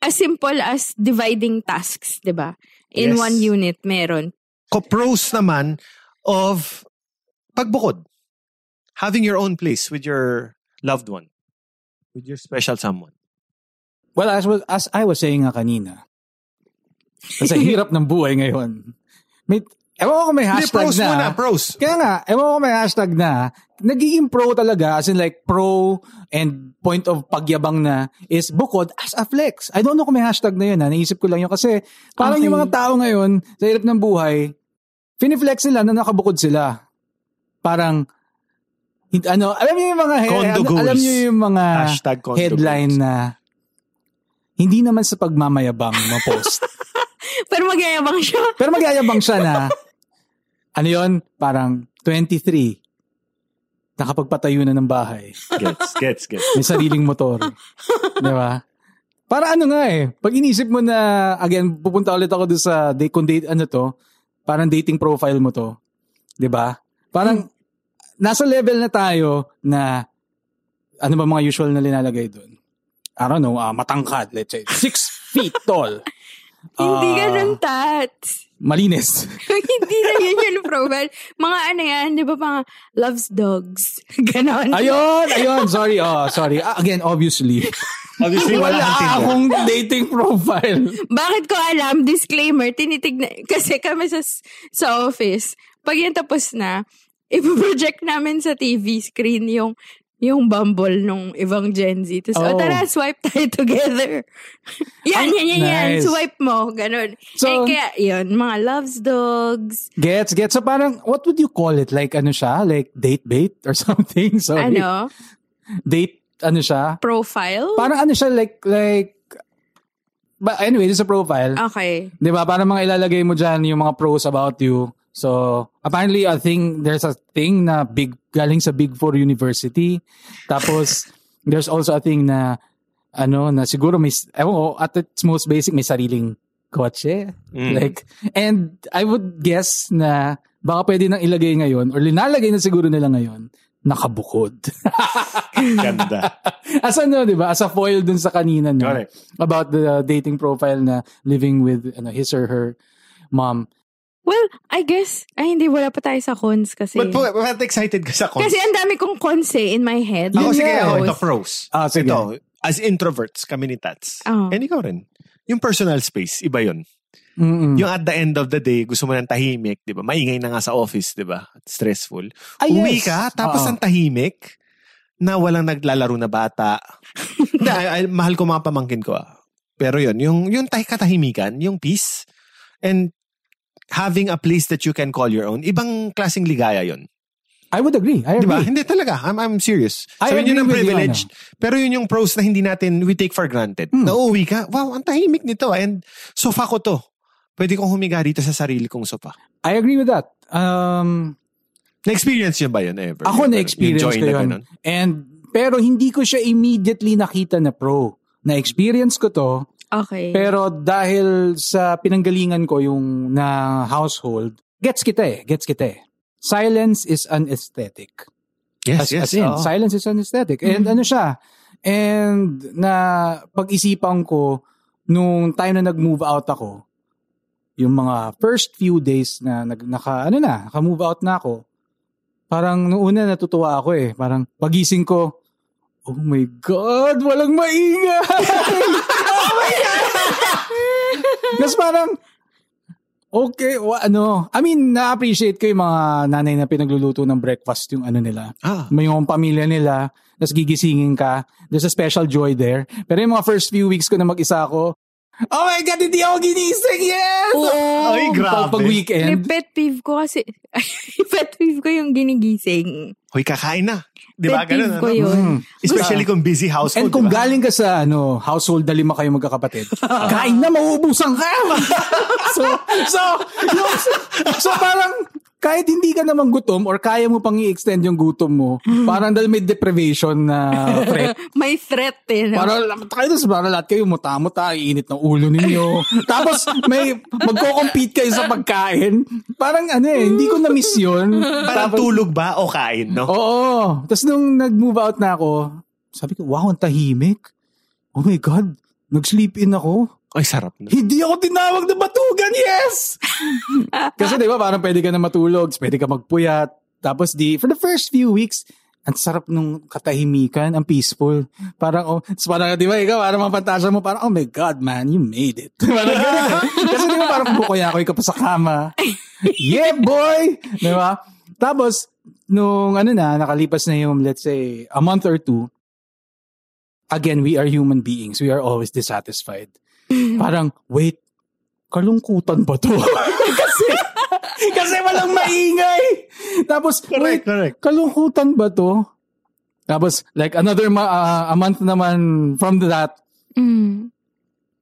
As simple as dividing tasks, ba? In Yes. one unit, meron. Ko pros naman of pagbukod. Having your own place with your loved one. With your special someone. Well, as, was, as I was saying nga kanina, sa hirap ng buhay ngayon, may, ewan ko may Hindi, hashtag pros na. muna, pros. Kaya nga, ewan ko may hashtag na, nagiging pro talaga, as in like pro and point of pagyabang na is bukod as a flex. I don't know kung may hashtag na yun, ha? naisip ko lang yun kasi parang Okay. yung mga tao ngayon sa hirap ng buhay, finiflex nila na nakabukod sila. Parang, ano, alam niyo yung mga, he- alam niyo yung mga Hashtag headline goals. na hindi naman sa pagmamayabang ma-post. Pero magyayabang siya. Pero magyayabang siya na, ano yon parang 23, nakapagpatayo na ng bahay, Gets, gets, gets. may sariling motor. Di ba? Para ano nga eh, pag inisip mo na, again, pupunta ulit ako doon sa, date, kung date, ano to, parang dating profile mo to. Di ba? Parang, nasa level na tayo na, ano ba mga usual na linalagay doon? I don't know, ah, matangkad, let's say, six feet tall. Hindi Ah, ganun, Tats. Malinis. Hindi na yun yung profile. Mga ano yan, di ba mga loves dogs. Ganon. Ayun, ayun, sorry, oh, sorry. Ah, again, obviously. Obviously, wala, Wala akong dating profile. Bakit ko alam? Disclaimer, tinitignan, kasi kami sa, sa office, pag yan tapos na, ipoproject namin sa TV screen yung yung Bumble nung ibang Gen Z. Tapos, Oh. oh. tara, swipe tayo together. yan, yan, yan, yan. Nice. Swipe mo. Ganon. So- eh, kaya, yun, mga loves dogs. Gets, gets. So parang, what would you call it? Like, ano siya? Like, date bait or something? Sorry. Ano? Date, ano siya? Profile? Parang ano siya, like, like, but anyway, this is a profile. okay. Di ba? Parang mga ilalagay mo dyan yung mga pros about you. So, apparently, a thing, there's a thing na big, galing sa Big Four University. Tapos, there's also a thing na, ano, na siguro may, ewan ko, at its most basic, may sariling kotse. Mm. Like, and I would guess na baka pwede nang ilagay ngayon, or linalagay na siguro nila ngayon, nakabukod. Ganda. As ano, di ba? As a foil dun sa kanina no? Correct. About the dating profile na living with ano, his or her mom. Well, I guess, ay hindi, wala pa tayo sa cons kasi. But, but, but excited ka sa cons. kasi ang dami kong cons eh, in my head. Ako, Yun sige, ako, ito pros. Ah, sige. Ito, as introverts, kami ni Tats. Oh. And ikaw rin. Yung personal space, iba yun. Mm-mm. Yung at the end of the day, gusto mo ng tahimik, di ba? Maingay na nga sa office, di ba? Stressful. Ah, Uwi yes. ka, tapos Oo. ang tahimik, na walang naglalaro na bata. I- mahal ko mga pamangkin ko ah. Pero yun, yung, yung tahi katahimikan, yung peace, and having a place that you can call your own, ibang klaseng ligaya yun. I would agree. I Di ba? agree. Hindi talaga. I'm, I'm serious. I so, yun yung you, privilege. Pero yun yung pros na hindi natin, we take for granted. Hmm. Nauuwi ka, wow, ang tahimik nito. And sofa ko to. Pwede kong humiga dito sa sarili kong sofa. I agree with that. Um, Na-experience yun ba yun ever? ako na-experience ko na yun. ganun? And, pero hindi ko siya immediately nakita na pro. Na-experience ko to, Okay. Pero dahil sa pinanggalingan ko yung na household, gets kita eh, gets kita eh. Silence is an aesthetic. Yes, as, yes. as in, oo. silence is an aesthetic. And ano siya, and na pag-isipan ko, nung time na nag-move out ako, yung mga first few days na nag, naka, ano na, naka-move out na ako, parang noong una natutuwa ako eh. Parang pagising ko, oh my God, walang maingay! oh my God! Tapos parang, okay, wa, ano, I mean, na-appreciate ko yung mga nanay na pinagluluto ng breakfast yung ano nila. Ah, May yung pamilya nila, tapos gigisingin ka. There's a special joy there. Pero yung mga first few weeks ko na mag-isa ako, oh my God, hindi ako ginising, yes! Oo. Ay, grabe. Pag, weekend. pet peeve ko kasi, pet peeve ko yung ginigising. hoy, kakain na. Di ba? Pet peeve Ganun, ko ano? yun. Mm. Especially kung busy household. And kung di ba? galing ka sa ano, household na lima kayo magkakapatid, kain na, mauubusan ka! so, so, yung, so parang, kahit hindi ka naman gutom or kaya mo pang i-extend yung gutom mo, parang dahil may deprivation na threat, May threat eh. No? para, kayo para lahat kayo muta-muta, iinit ng ulo ninyo. Tapos may magko-compete kayo sa pagkain. Parang ano eh, hindi ko na-miss yun. Parang Tapos- tulog ba o kain, no? Oo. Tapos nung nag-move out na ako, sabi ko, wow, ang tahimik. Oh my God, nag-sleep in ako. Ay, sarap na. Hindi ako tinawag na matugan, yes! Kasi di ba, parang pwede ka na matulog, pwede ka magpuyat. Tapos di, for the first few weeks, ang sarap nung katahimikan, ang peaceful. Parang, oh, so parang, di ba, ikaw, parang mapantasya mo, parang, oh my God, man, you made it. parang ganun. Kasi di ba, parang bukoy-akoy ka pa sa kama. Yeah, boy! Di ba? Tapos, nung ano na, nakalipas na yung, let's say, a month or two, again, we are human beings. We are always dissatisfied. Parang, wait, kalungkutan ba to? kasi, kasi walang maingay. Tapos, Correct, wait, correct. kalungkutan ba to? Tapos, like, another ma- uh, a month naman from that, Mm.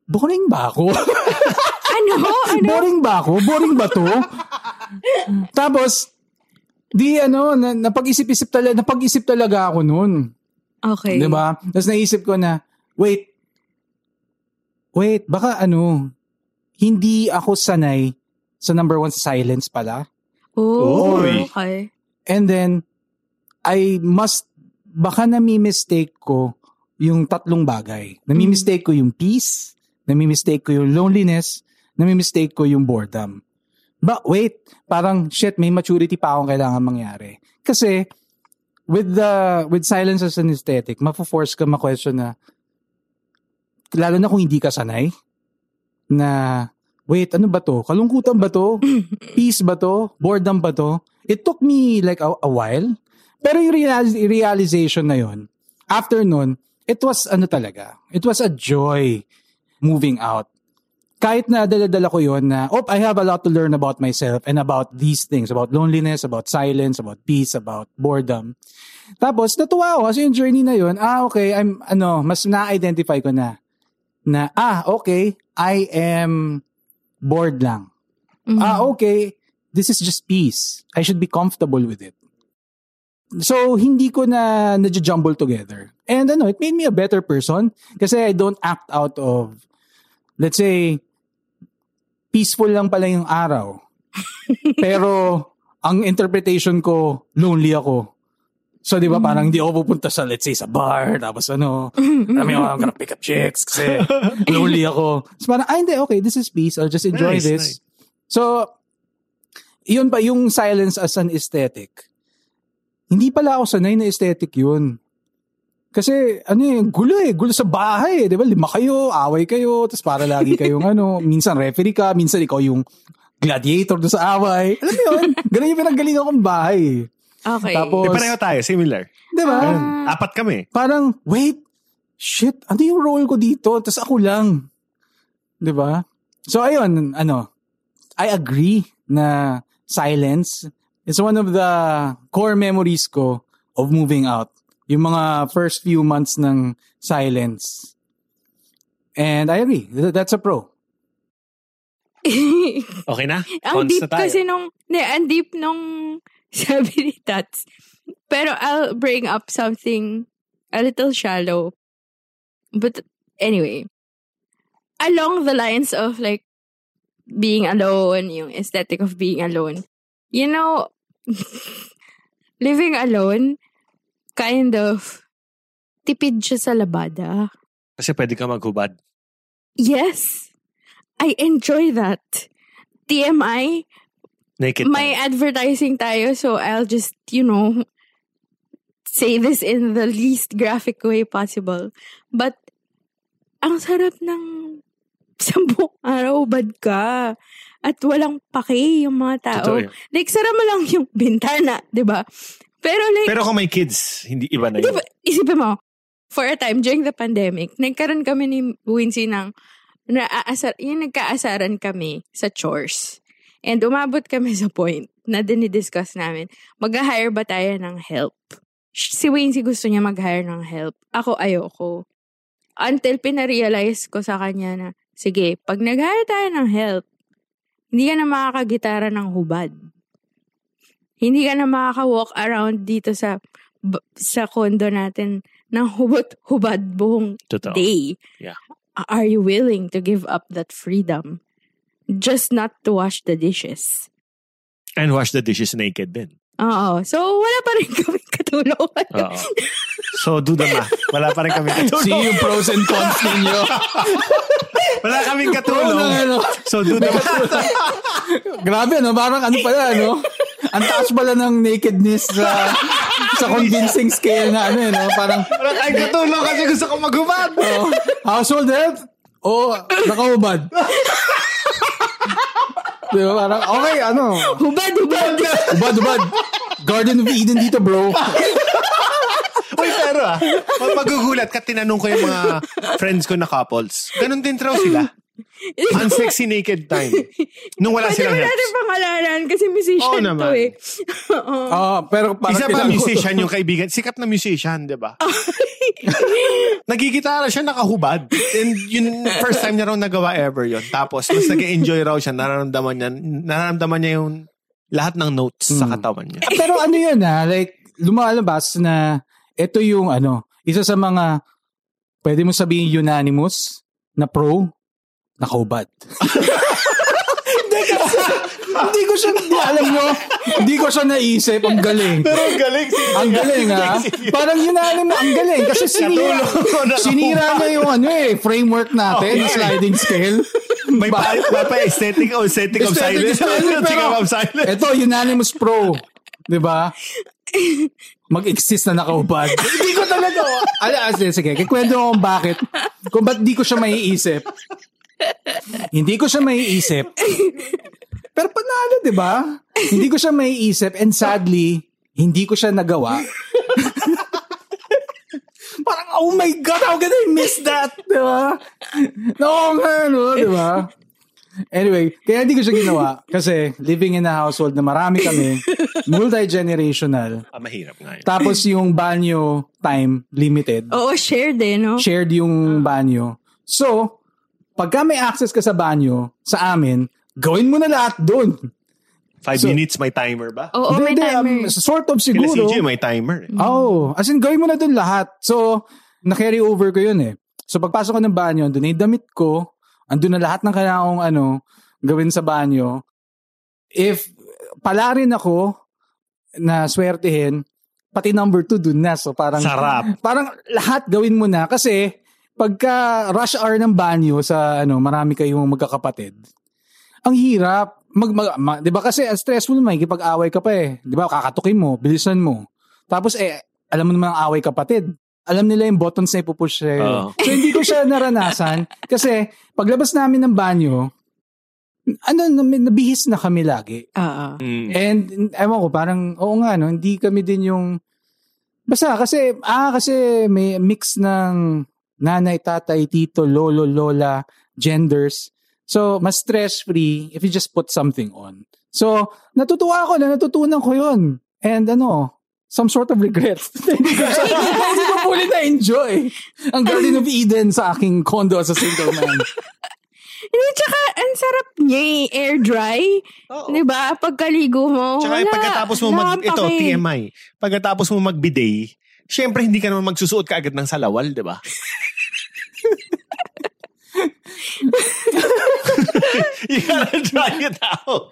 boring ba ako? Ano? Ano? boring ba ako? Boring ba to? Tapos, di ano, na, napag-isip-isip talaga, napag-isip talaga ako noon. Okay. Di ba? Tapos naisip ko na, wait, wait, baka ano, hindi ako sanay sa number one sa silence pala. Oh, Oy. okay. And then, I must, baka nami-mistake ko yung tatlong bagay. Nami-mistake ko yung peace, nami-mistake ko yung loneliness, nami-mistake ko yung boredom. But wait, parang shit, may maturity pa akong kailangan mangyari. Kasi, with the, with silence as an aesthetic, mapo-force ka ma-question na, lalo na kung hindi ka sanay, na, wait, ano ba to? Kalungkutan ba to? Peace ba to? Boredom ba to? It took me like a, a while. Pero yung real- realization na yun, after nun, it was ano talaga, it was a joy moving out. Kahit na dala-dala ko yun na, oh, I have a lot to learn about myself and about these things, about loneliness, about silence, about peace, about boredom. Tapos, natuwa ako kasi yung journey na yun, ah, okay, I'm, ano, mas na-identify ko na, na, ah, okay, I am bored lang. Ah, okay, this is just peace. I should be comfortable with it. So, hindi ko na na-jumble together. And ano, it made me a better person kasi I don't act out of, let's say, peaceful lang pala yung araw. Pero, ang interpretation ko, lonely ako. So, di ba, parang hindi ako pupunta sa, let's say, sa bar, tapos ano, I mean, I'm gonna pick up chicks kasi lonely ako. So, parang, ah, hindi, okay, this is peace. I'll just enjoy Nice, this. nice. So, yun pa, yung silence as an aesthetic. Hindi pala ako sanay na aesthetic yun. Kasi, ano eh, gulo eh. Gulo sa bahay eh. Di ba? Lima kayo, away kayo, tapos para lagi kayong ano, minsan referee ka, minsan ikaw yung gladiator doon sa away. Alam mo yun? Ganun yung pinagalingan kong bahay. Okay. Tapos, Eh, pareho tayo, similar. di ba? Ayun, apat kami. Parang, wait, shit, ano yung role ko dito? Tapos ako lang. Di ba? So, ayun, ano, I agree na silence is one of the core memories ko of moving out. Yung mga first few months ng silence. And I agree. Th- That's a pro. Okay na? ang Cons deep na tayo. kasi nung, ne, ang deep nung sabi ni Tats. Pero I'll bring up something a little shallow. But anyway, along the lines of like being alone, yung aesthetic of being alone, you know, living alone, kind of, tipid siya sa labada. Kasi pwede ka maghubad. Yes. I enjoy that. TMI, Naked may time. advertising tayo, so I'll just, you know, say this in the least graphic way possible. But, ang sarap ng sampung araw, bad ka. At walang pake yung mga tao. Totoo. Like, sara mo lang yung bintana, di ba? Pero like, Pero kung may kids, hindi iba na yun. ba, isipin mo, for a time during the pandemic, nagkaroon kami ni Wincy ng, naaasar, yung nagkaasaran kami sa chores. And umabot kami sa point na dinidiscuss namin, mag-hire ba tayo ng help? Si Wincy gusto niya mag-hire ng help. Ako ayoko. Until pinarealize ko sa kanya na, sige, pag nag-hire tayo ng help, hindi ka na makakagitara ng hubad. Hindi ka na makaka-walk around dito sa sa condo natin ng hubot-hubad buong Totoo. day. Yeah. Are you willing to give up that freedom? Just not to wash the dishes. And wash the dishes naked din. Oo. So, wala pa rin kami katulungan. Oo. So, do the math. Wala pa rin kami katulong. See yung pros and cons ninyo. Wala kaming katulong. Ano. So, do the math. Grabe, no? Parang ano pala, no? Ang taas pala ng nakedness sa sa convincing scale na ano eh, no? Parang, Parang ay katulong kasi gusto ko maghubad. oh, household help? Oo, nakahubad. Di ba? Parang, okay, ano? Hubad, hubad. Ubad, ubad. Garden of Eden dito, bro. Uy, pero ah, mag- magugulat ka, tinanong ko yung mga friends ko na couples. Ganon din raw sila. Unsexy naked time. Nung wala Pwede silang natin helps. pangalanan kasi musician Oo to naman. eh. Oo. Ah, pero parang Isa pa musician to. yung kaibigan. Sikat na musician, di ba? Nagigitara siya, nakahubad. And yun, first time niya raw nagawa ever yon Tapos, mas nag-enjoy raw siya. Nararamdaman niya, nararamdaman niya yung lahat ng notes sa katawan niya. Pero ano yun ha, like, lumalabas na ito yung ano, isa sa mga, pwede mo sabihin unanimous na pro, nakahubad. Hindi ko siya, hindi, alam mo, hindi ko siya naisip, ang galing. Ang galing si Ang galing ha. Parang unanimous, ang galing. Kasi sinira, sinira niya yung ano eh, framework natin, na sliding scale. May pa, pa, pa aesthetic o aesthetic, of Aesthetic silence. of silence, Aesthetic pero- of silence. Ito, unanimous pro. Di ba? Mag-exist na nakaubad. Hindi ko talaga. Ala, sige, sige. Kikwento ko kung bakit. Kung ba't di ko siya maiisip. Hindi ko siya maiisip. Pero panalo, di ba? Hindi ko siya maiisip and sadly, hindi ko siya nagawa. Parang, oh my God, how can I miss that? Di ba? No, nga, no, di ba? Anyway, kaya hindi ko siya ginawa kasi living in a household na marami kami, multi-generational, Ah, mahirap nga yun. tapos yung banyo time limited, Oo, shared eh, no? shared yung banyo. So, pagka may access ka sa banyo, sa amin, gawin mo na lahat doon. Five So- minutes, may timer ba? Oo, may Hindi, timer. um, sort of Kila siguro. CJ, may timer. eh. Oh, as in gawin mo na doon lahat. So, na-carry over ko yun eh. So, pagpasok ko ng banyo, doon na yung damit ko, andun na lahat ng kailangan kong ano, gawin sa banyo. If pala rin ako na swertehin, pati number two doon na. So, parang, Sarap. parang lahat gawin mo na. Kasi, pagka rush hour ng banyo sa ano, marami kayong magkakapatid, ang hirap. Mag, mag, ma- 'di ba kasi ang stressful naman, kipag-away ka pa eh. 'Di ba? Kakatukin mo, bilisan mo. Tapos eh alam mo naman ang away kapatid. Alam nila yung buttons na ipupush eh. Oo. So hindi ko siya naranasan kasi paglabas namin ng banyo, ano, nabihis na kami lagi. Oo. Mm. And ewan ko, parang, oo nga, no, hindi kami din yung, basta kasi, ah, kasi may mix ng nanay, tatay, tito, lolo, lola, genders. So, mas stress-free if you just put something on. So, natutuwa ako na natutunan ko yun. And ano, some sort of regret. hindi ko fully na-enjoy ang Garden of Eden sa aking condo as a single man. Hindi, tsaka, ang sarap niya eh, air dry. Di ba? Pagkaligo mo, Tsaka wala. pagkatapos mo mag, ito. TMI, pagkatapos mo mag-bidet, syempre hindi ka naman magsusuot ka agad ng salawal, di ba? you gotta dry it out.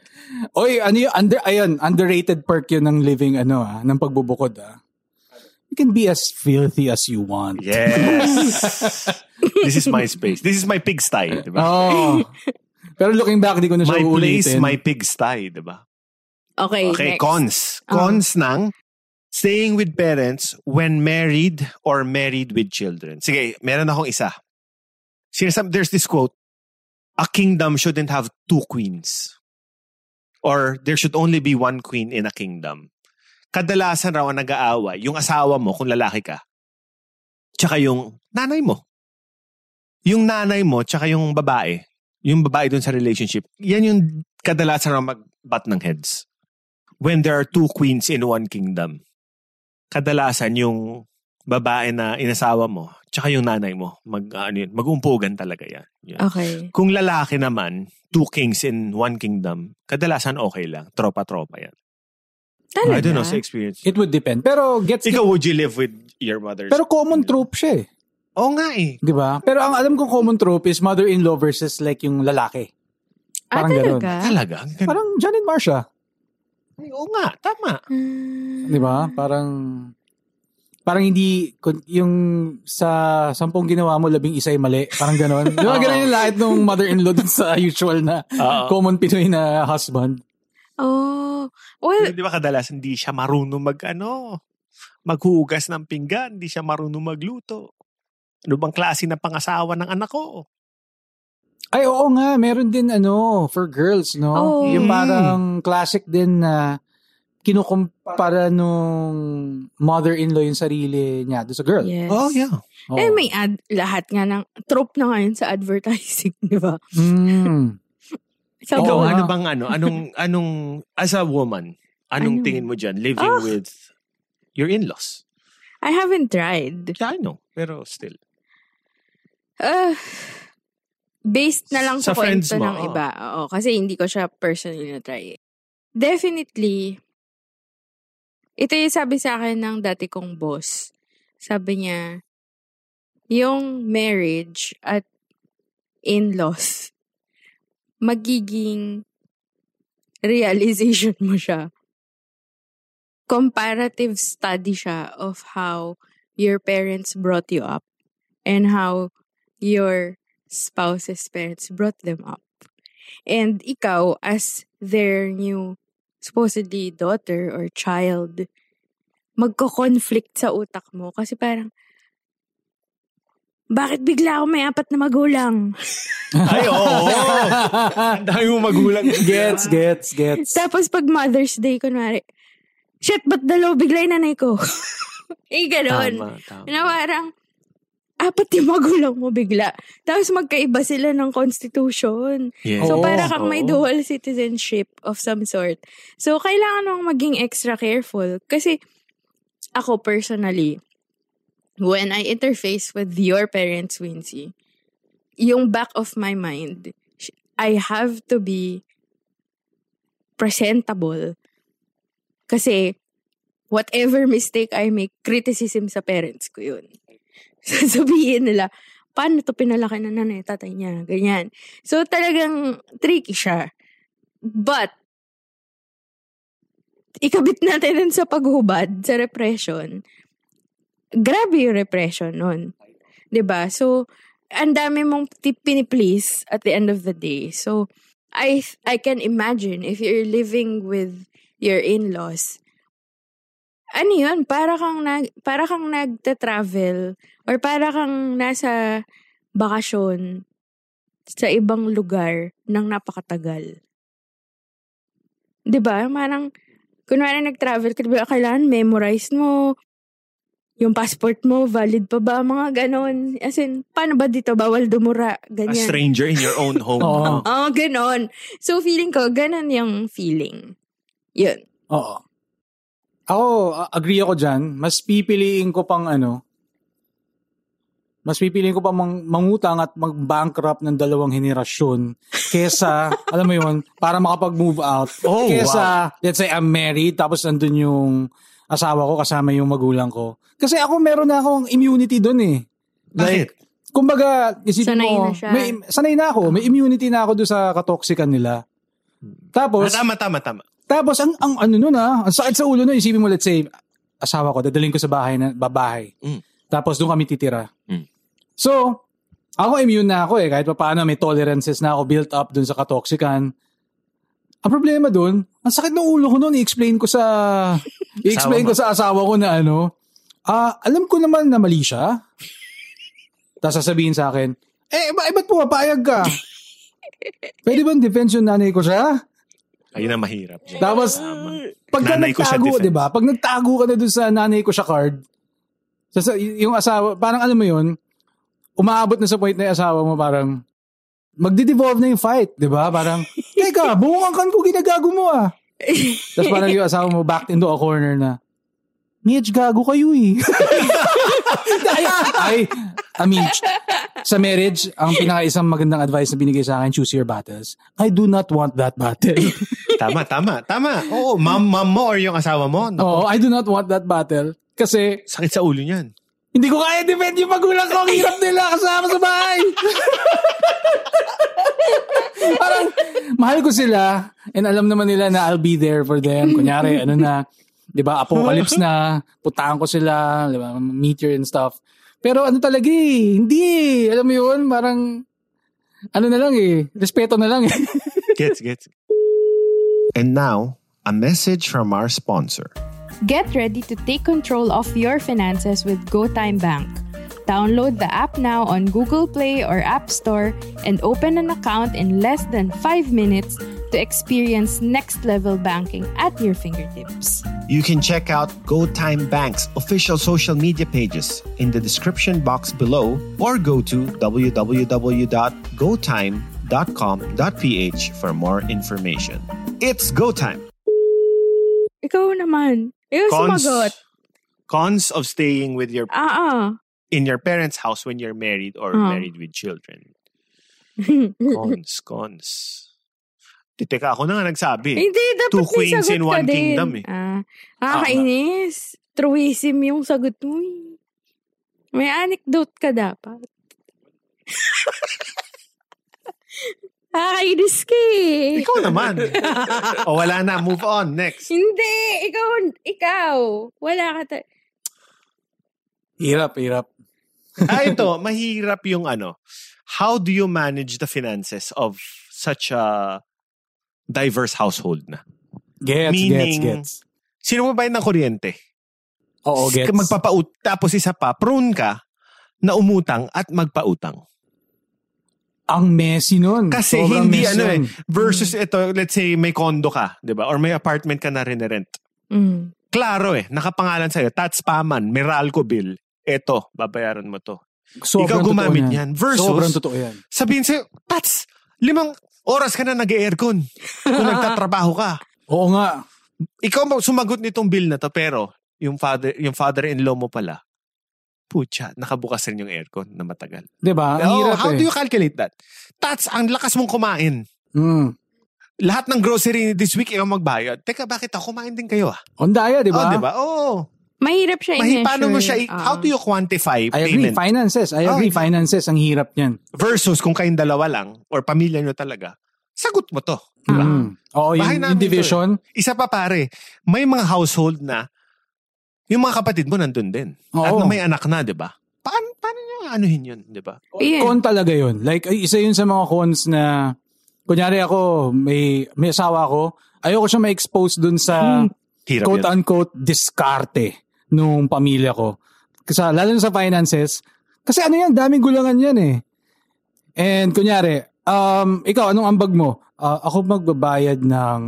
Oy, ano yung under ayun, underrated perk yun ng living ano ah, ng pagbubukod ah. You can be as filthy as you want. Yes. This is my space. This is my pigsty, di ba? Oh. Pero looking back, di ko na siya my place, uulitin. my pigsty, di ba? Okay, Okay, next. cons. Cons ng staying with parents when married or married with children. Sige, meron akong isa. Sinasab, there's this quote, a kingdom shouldn't have two queens. Or there should only be one queen in a kingdom. Kadalasan raw ang nag-aaway, yung asawa mo kung lalaki ka, tsaka yung nanay mo. Yung nanay mo, tsaka yung babae, yung babae dun sa relationship, yan yung kadalasan raw mag-bat ng heads when there are two queens in one kingdom, kadalasan yung babae na inasawa mo, tsaka yung nanay mo, mag, ano yun, mag-umpugan talaga yan. Yun. Okay. Kung lalaki naman, two kings in one kingdom, kadalasan okay lang. Tropa-tropa yan. Talaga? I don't know sa experience. It would depend. Pero gets Ikaw, would you live with your mother's? Pero common trope siya eh. Oo nga eh. 'Di ba? Pero ang alam kong common trope is mother-in-law versus like yung lalaki. ah, Parang ganun. talaga? Talaga? Ang ganda. Parang John and Marcia. Ay, Oo nga, tama. Hmm. 'Di ba? Parang parang hindi kun- yung sa sampung ginawa mo labing isa ay mali. Parang gano'n. Di ba ganun yung lahat ng mother-in-law dun sa usual na Oo. common Pinoy na husband. Oh. Well, Di ba kadalasan hindi siya marunong mag ano? maghugas ng pinggan, hindi siya marunong magluto. Ano bang klase ng pangasawa ng anak ko? Ay, oo nga. Meron din ano, for girls, no? Oh. Yung Mm. parang classic din na kinukumpara nung mother-in-law yung sarili niya doon sa girl. Yes. Oh, yeah. Oo. Eh, may ad, lahat nga ng trope na ngayon sa advertising, di ba? Mm. Ikaw, Oo buwan. ano bang ano? Anong, anong, as a woman, anong Ano? tingin mo dyan? Living Ah. with your in-laws. I haven't tried. Yeah, I know. Pero still. Uh, based na lang sa, Sa friends kwento mo, ng oo. iba. Oo, kasi hindi ko siya personally na-try. Definitely, ito yung sabi sa akin ng dati kong boss. Sabi niya, yung marriage at in-laws, magiging realization mo siya. Comparative study siya of how your parents brought you up and how your spouse's parents brought them up. And ikaw, as their new supposedly daughter or child, magko-conflict sa utak mo kasi parang, bakit bigla ako may apat na magulang? Ay, oo. Ang dami mo magulang. gets, gets, gets. Tapos pag Mother's Day, kunwari, shit, ba't dalaw bigla yung nanay ko? eh, ganon. Tama, tama. Na parang, apat yung magulang mo bigla. Tapos magkaiba sila ng constitution. Yes. So, para kang may oo. dual citizenship of some sort. So, kailangan mong maging extra careful. Kasi, ako personally, when I interface with your parents, Wincy, yung back of my mind, I have to be presentable. Kasi, whatever mistake I make, criticism sa parents ko yun. Sasabihin nila, paano to pinalaki na nanay, tatay niya, ganyan. So, talagang tricky siya. But, ikabit natin dun sa paghubad, sa repression. Grabe yung repression nun. ba So, ang dami mong piniplease at the end of the day. So, I I can imagine if you're living with your in-laws, ano yun, para kang, nag, para kang nagta-travel or para kang nasa bakasyon sa ibang lugar ng napakatagal. 'Di ba? Parang, kunwari nag-travel ka, di ba, kailangan memorize mo yung passport mo, valid pa ba? Mga ganon. As in, paano ba dito? Bawal dumura. A Ganyan. stranger in your own home. Oo. Oo, ganon. So, feeling ko, ganon yung feeling. Yun. Oo. Ako, agree ako dyan. Mas pipiliin ko pang ano, mas pipiliin ko pang mang- mangutang at mag-bankrupt ng dalawang henerasyon kesa, alam mo yun, para makapag-move out. Oh, kesa, let's say I'm married, tapos nandun yung asawa ko kasama yung magulang ko. Kasi ako meron na akong immunity dun eh. Like, kumbaga, isipin Sanay mo, na siya. may, sanay na ako, may immunity na ako doon sa katoxican nila. Ah, Tapos, tama, tama, tama. Tapos ang ang ano nun ah, ang sakit sa ulo nun, isipin mo let's say asawa ko dadalhin ko sa bahay na babahay. Mm. Tapos doon kami titira. Mm. So, ako immune na ako eh kahit pa paano may tolerances na ako built up doon sa katoxican. Ang problema doon, ang sakit ng ulo ko noon, i-explain ko sa i-explain ko sa asawa ko na ano, ah, alam ko naman na mali siya. Tapos sasabihin sa akin, eh, ba, eh, ba't pumapayag ka? Pwede ba defense yung nanay ko siya? Ayun ang mahirap. dyan. Tapos, pagka Nanay nagtago, di ba? Pag nagtago ka na dun sa nanay ko siya card, sa, yung asawa, parang alam mo yun, umaabot na sa point na yung asawa mo parang, magdi-devolve na yung fight, di ba? Parang, teka, buong kan ko ginagago mo ah. Tapos parang yung asawa mo backed into a corner na, Mitch, gago kayo eh. ay, ay, I mean, sa marriage, ang pinaka-isang magandang advice na binigay sa akin, choose your battles. I do not want that battle. Tama, tama, tama. Oo, mom, mom mo or yung asawa mo. Naku, Oo, I do not want that battle. Kasi, Sakit sa ulo niyan. hindi ko kaya defend yung magulang ko. Ang hirap nila kasama sa bahay. Parang, mahal ko sila. And alam naman nila na I'll be there for them. Kunyari, ano na, di ba, apocalypse na. Putahan ko sila, di ba, meteor and stuff. Pero ano talaga eh, hindi eh. Alam mo yun, parang, ano na lang eh, respeto na lang eh. Gets, gets. And now, a message from our sponsor. Get ready to take control of your finances with GoTime Bank. Download the app now on Google Play or App Store and open an account in less than 5 minutes to experience next level banking at your fingertips. You can check out GoTime Bank's official social media pages in the description box below or go to www.gotime.com.ph for more information. It's GoTime. Ikaw naman. Ikaw sumagot. cons of staying with your Ah, ah. in your parents' house when you're married or Ah. married with children. Cons, cons. Di, Teka, ako na nga nagsabi. Hindi, dapat Two queens sagot in one din. kingdom eh. Ah, nakakainis. Truism yung sagot mo eh. May anecdote ka dapat. Nakakainis ka eh. Ikaw naman. o wala na, move on. Next. Hindi, ikaw, ikaw. Wala ka ta- Hirap, hirap. ah, ito, mahirap yung ano. How do you manage the finances of such a diverse household na? Gets, Meaning, gets, gets. Sino mo bayad ng kuryente? Oo, gets. Magpapaut, tapos isa pa, prone ka na umutang at magpautang. Ang messy nun. Kasi Sobrang hindi messy ano eh. Versus ito, let's say may condo ka, 'di ba? Or may apartment ka na rent. Mm. Klaro eh, nakapangalan sa'yo, Tats Paman, Meralco bill. Eto, babayaran mo to. Sobrang Ikaw gumamit totoo yan. Versus, Sobrang totoo yan. sabihin sa'yo, Tats, limang oras ka na nag-aircon kung nagtatrabaho ka. Oo nga. Ikaw ba sumagot nitong bill na to, pero yung father yung father-in-law mo pala, putya, nakabukas rin yung aircon na matagal. Diba? Ang Oh, hirap how eh. do you calculate that? Tats, ang lakas mong kumain. Mm. lahat ng grocery this week ikaw magbayad. Teka, bakit ako kumain din kayo ah? Ondaya, di ba? Oh, di ba? Oo. Mahirap siya Mahi, i-measure. paano mo siya, i- Ah. how do you quantify I agree. payment? Finances. I Oh, agree. okay. Finances. Ang hirap niyan. Versus kung kayong dalawa lang or pamilya nyo talaga, sagot mo to. Di ba? Mm. Oo, yung, yung division. Isa pa pare, may mga household na yung mga kapatid mo nandun din. At Oo. na may anak na, di ba? Paano, paano nyo anuhin yun, di ba? Yeah. Con talaga yun. Like, isa yun sa mga cons na, kunyari ako, may, may asawa ko, ayoko siya ma-expose dun sa yun. quote-unquote diskarte nung pamilya ko. Kasi lalo na sa finances, kasi ano yan, daming gulangan yan eh. And kunyari, um, ikaw, anong ambag mo? Ah, ako magbabayad ng,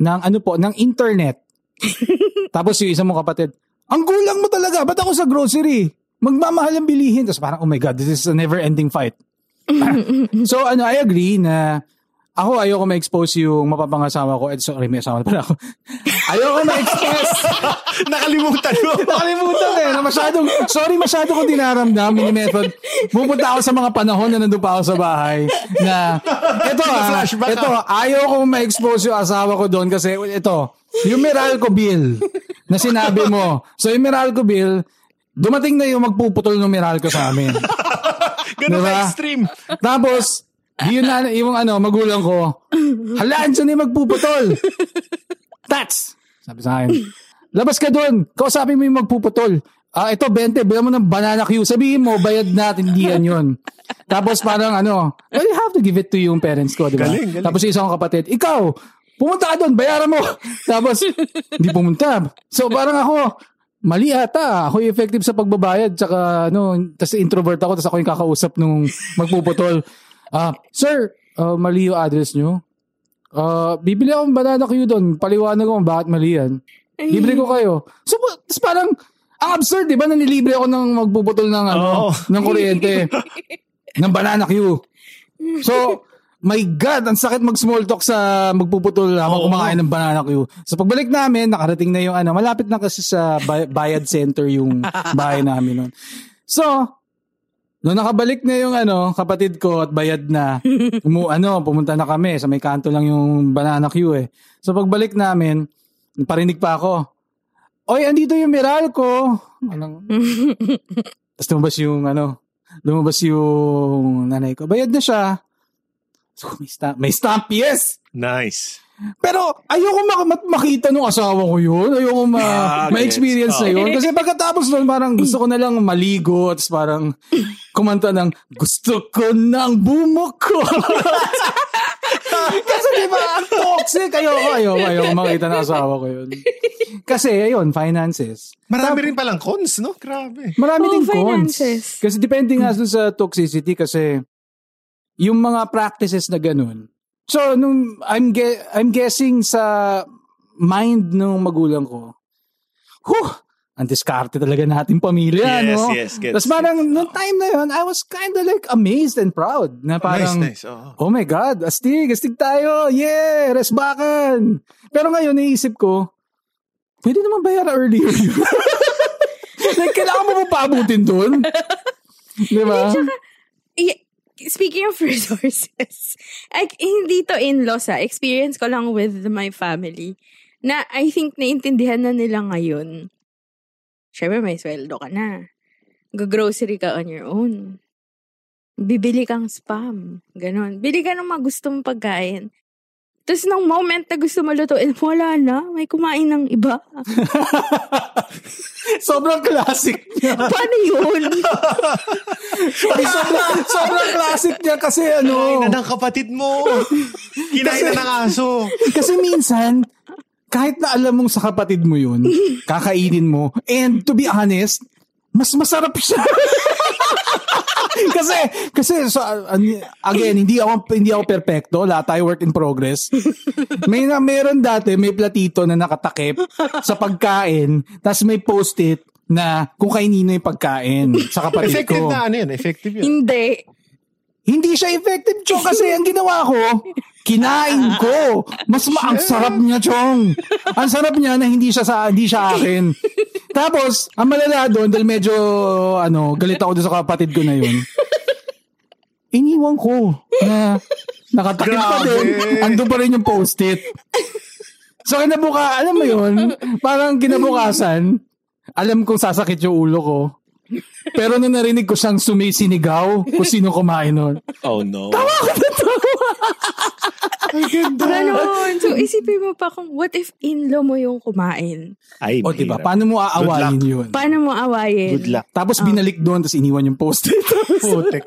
ng ano po, ng internet. Tapos yung isa mong kapatid, ang gulang mo talaga, ba't ako sa grocery? Magmamahal ang bilihin. Tapos parang, oh my God, this is a never-ending fight. so ano, I agree na ako ayoko ma-expose yung mapapangasawa ko. Eh, sorry, may asawa na pala ako. ayoko ma-expose. Nakalimutan mo. Nakalimutan eh. Na masyadong, sorry, masyado ko dinaramdam. Mini method. Pupunta ako sa mga panahon na nandun pa ako sa bahay na, ito ah, ito, ayaw ko ma-expose yung asawa ko doon kasi ito, yung Meralco bill na sinabi mo. So yung Meralco bill, dumating na yung magpuputol ng Meralco sa amin. Ganun Diba? extreme. Tapos, yun na, yung ano, magulang ko, halaan siya na yung magpuputol. Tats! Sabi sa akin, labas ka doon, kausapin mo yung magpuputol. Ah, ito, 20, bilang mo ng banana queue. Sabihin mo, bayad natin, hindi yan yun. Tapos parang ano, well, you have to give it to yung parents ko, di ba? Galing, galing. Tapos yung isang kapatid, ikaw, pumunta ka doon, bayaran mo. Tapos, hindi pumunta. So parang ako, mali ata. Ako effective sa pagbabayad. Tsaka, ano, tas introvert ako, tas ako yung kakausap nung magpuputol. Ah, sir, ah, mali yung address nyo. Ah, bibili akong banana queue doon. Paliwanag ko kung bakit mali yan. Libre ko kayo. So, tas parang, ang absurd, di ba, na nilibre ako ng magpuputol ng, ano, Oo. ng kuryente. ng banana queue. So, my God, ang sakit mag-small talk sa magpuputol habang Oo. kumakain ng banana queue. So, pagbalik namin, nakarating na yung ano, malapit na kasi sa bay- bayad center yung bahay namin nun. So, Nung nakabalik na yung ano, kapatid ko at bayad na, umu, ano, pumunta na kami. Sa may kanto lang yung banana queue eh. So pagbalik namin, parinig pa ako. Oy, andito yung Meralco. Anong... Tapos lumabas yung ano, lumabas yung nanay ko. Bayad na siya. So, may stamp, may stamp, yes! Nice. Pero ayoko mak- mak- makita nung asawa ko yun. Ayoko ma- Ah, ma-experience gets. na yun. Kasi pagkatapos nun, parang gusto ko na lang maligo at parang kumanta ng gusto ko ng bumuko. Kasi di ba, ang toxic. Ayoko, ayoko, ayoko makita ng asawa ko yun. Kasi, ayun, finances. Marami rin palang cons, no? Grabe. Marami Oo, din finances. cons. Kasi depende nga sa toxicity kasi yung mga practices na ganun. So, nung I'm, ge- I'm guessing sa mind ng magulang ko, huh, ang diskarte talaga natin pamilya, Yes, no? yes, gets, Tapos parang, nung time na yun, I was kind of like amazed and proud. Na parang, nice, nice. Oo. oh my God, astig, astig tayo, yeah, resbakan. Pero ngayon, naisip ko, pwede naman bayaran earlier yun. like, kailangan mo pa paabutin doon. Di ba? I- speaking of resources, like, hindi to in-laws ah. Experience ko lang with my family. Na I think naintindihan na nila ngayon. Siyempre, may sweldo ka na. Go-grocery ka on your own. Bibili kang spam. Ganon. Bili ka ng mga gusto mong pagkain. Tapos nung moment na gusto mo lutuin, wala na. May kumain ng iba. Sobrang classic niya. Paano yun? sobrang, sobrang classic niya kasi ano. Kinain na ng kapatid mo. Kinain na ng aso. Kasi minsan, kahit na alam mong sa kapatid mo yun, kakainin mo, and to be honest, mas masarap siya. kasi, kasi, so, again, hindi ako, hindi ako perfecto. Lahat tayo work in progress. May na, meron dati, may platito na nakatakip sa pagkain, tapos may post-it na kung kainino yung pagkain sa kapatid Effective ko. na ano yun? Effective yun. hindi. Hindi siya effective, Chong, kasi ang ginawa ko, kinain ko. Mas ma- ang sarap niya, Chong. Ang sarap niya na hindi siya sa hindi siya akin. Tapos, ang malala doon, dahil medyo, ano, galit ako doon sa kapatid ko na yun, iniwan ko na nakatakip pa din. Ando pa rin yung post-it. So, kinabuka, alam mo yun, parang kinabukasan, alam kong sasakit yung ulo ko. Pero nung narinig ko siyang sumisinigaw kung sino kumain nun. Oh no. Ganon. So, isipin mo pa kung what if in-law mo yung kumain? Ay, O diba, paano mo aawayin yun? Paano mo awayin? Good luck. Tapos binalik doon, tapos iniwan yung post-it. Putek.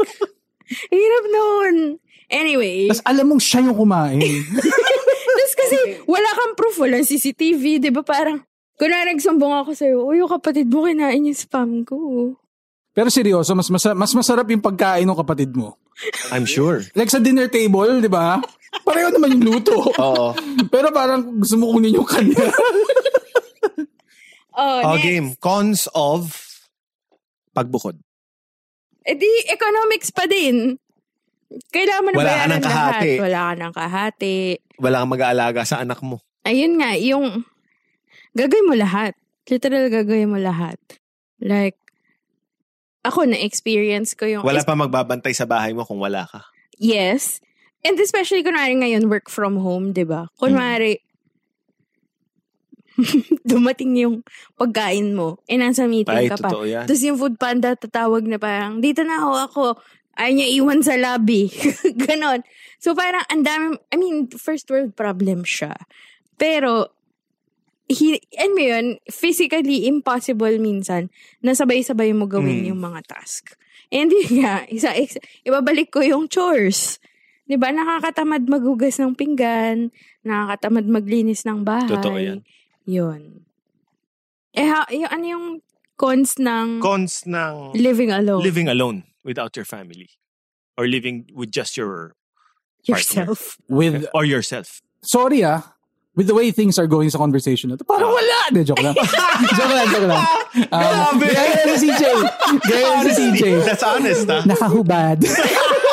Hirap noon. Anyway. tapos alam mong siya yung kumain. Tapos kasi wala kang proof, walang CCTV, di ba? Parang, kunwari nagsumbong ako sa'yo, uy, yung kapatid mo kinain yung spam ko. Pero seryoso, mas, masa- mas masarap yung pagkain ng kapatid mo. I'm sure. Like sa dinner table, di ba? Pareho naman yung luto. Oo. Pero parang gusto mo kunin yung kanya. Oh, Oh, next. game. Cons of pagbukod. Eh di, economics pa din. Kailangan mo na Wala ka bayaran ng kahati. lahat. Wala ka ng kahati. Wala kang mag-aalaga sa anak mo. Ayun nga, yung gagawin mo lahat. Literal gagawin mo lahat. Like, ako na-experience ko yung... Wala pa magbabantay sa bahay mo kung wala ka. Yes. And especially kunwari ngayon, work from home, di ba? Kunwari, dumating yung pagkain mo, eh nasa meeting Ay, ka pa. yan. Tapos yung food panda tatawag na parang, dito na ako ako. Ayaw niya iwan sa lobby. Ganon. So parang ang dami, I mean, first world problem siya. Pero, he, and mo yun, physically impossible minsan na sabay-sabay mo gawin Mm. yung mga task. And yun nga, isa, isa, ibabalik ko yung chores. 'Di ba Nakakatamad maghugas ng pinggan, nakakatamad maglinis ng bahay. Totoo yan. Yun. Eh, ha, yung, ano yung cons ng Cons ng living alone? living alone without your family. Or living with just your yourself. With, or yourself. sorry ah, with the way things are going sa conversation na to, parang wala. De, joke lang. joke lang, joke lang. Um, Grabe. gaya yan si CJ. Gaya yan si CJ. That's honest, ha? Nakahubad.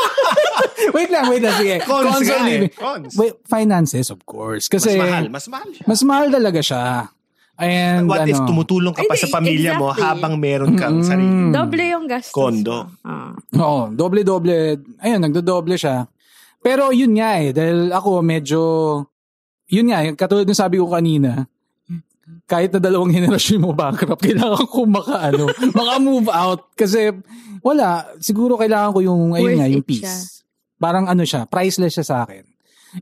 wait lang, wait lang. Sige. Cons nga eh. Cons. Wait, finances, of course. Kasi, Mas mahal. Mas mahal siya. Mas mahal talaga siya. And, What ano, if tumutulong ka pa sa pamilya mo exactly. habang meron kang Mm-mm. sarili? Doble yung gastos. Kondo. mo. Ah. Oo, doble-doble. Ayun, nagdo-doble siya. Pero yun nga eh, dahil ako medyo, yun nga, katulad ng sabi ko kanina, kahit na dalawang henerasyon mo bankrupt, kailangan ko maka, ano, maka-move out. Kasi, wala, siguro kailangan ko yung, ayun Worth nga, yung peace. siya. Parang ano siya, priceless siya sa akin.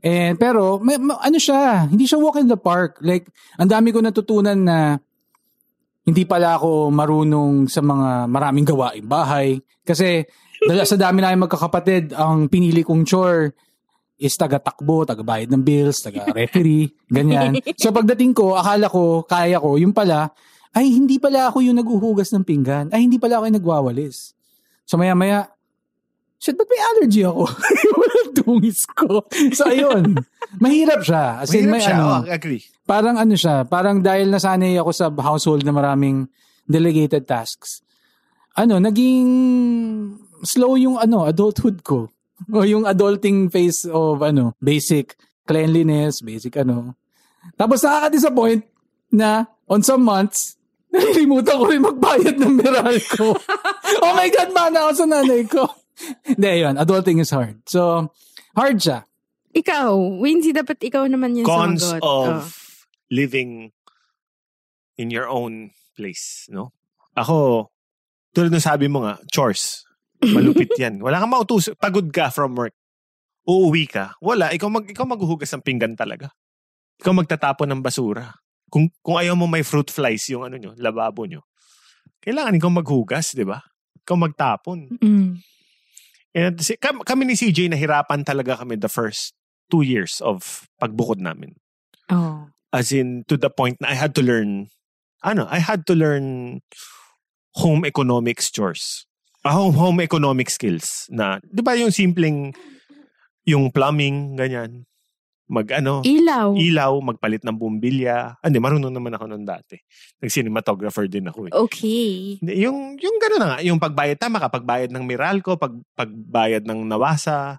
And, pero, may, ma- ano siya, hindi siya walk in the park. Like, ang dami ko natutunan na, hindi pala ako marunong sa mga maraming gawaing bahay. Kasi dala sa dami namin magkakapatid, ang pinili kong chore, is taga-takbo, taga-bayad ng bills, taga-referee, ganyan. So pagdating ko, akala ko, kaya ko, yung pala, ay hindi pala ako yung naghuhugas ng pinggan. Ay hindi pala ako yung nagwawalis. So maya-maya, shit, ba't may allergy ako? Walang tungis ko. So ayun, mahirap siya. As in, Mahirap may siya. ano, Oh, agree. parang ano siya, parang dahil nasanay ako sa household na maraming delegated tasks, ano, naging slow yung ano, adulthood ko. O yung adulting phase of ano, basic cleanliness, basic ano. Tapos nakaka-disappoint na on some months, nalilimutan ko rin magbayad ng meral ko. oh my God, mana ako sa nanay ko. Hindi, yun, adulting is hard. So, hard siya. Ikaw, Wincy, dapat ikaw naman yung Cons sumagot. of Oh. living in your own place, no? Ako, tulad ng sabi mo nga, chores. Malupit yan. Wala kang mautus. Pagod ka from work. Uuwi ka. Wala. Ikaw, mag, ikaw maghuhugas ng pinggan talaga. Ikaw magtatapon ng basura. Kung, kung ayaw mo may fruit flies yung ano nyo, lababo nyo. Kailangan ikaw maghugas, di ba? Ikaw magtapon. Mm. And si, kam- kami ni CJ, nahirapan talaga kami the first two years of pagbukod namin. Oh. As in, to the point na I had to learn, ano, I had to learn home economics chores. Ah, home, home economic skills na, di ba yung simpleng, yung plumbing, ganyan. Mag ano, Ilaw. ilaw, magpalit ng bumbilya. Ah, Hindi, marunong naman ako noon dati. Nag-cinematographer din ako eh. okay. Yung, yung gano'n na nga, yung pagbayad, tama ka, pagbayad ng Meralco, pag, pagbayad ng Nawasa,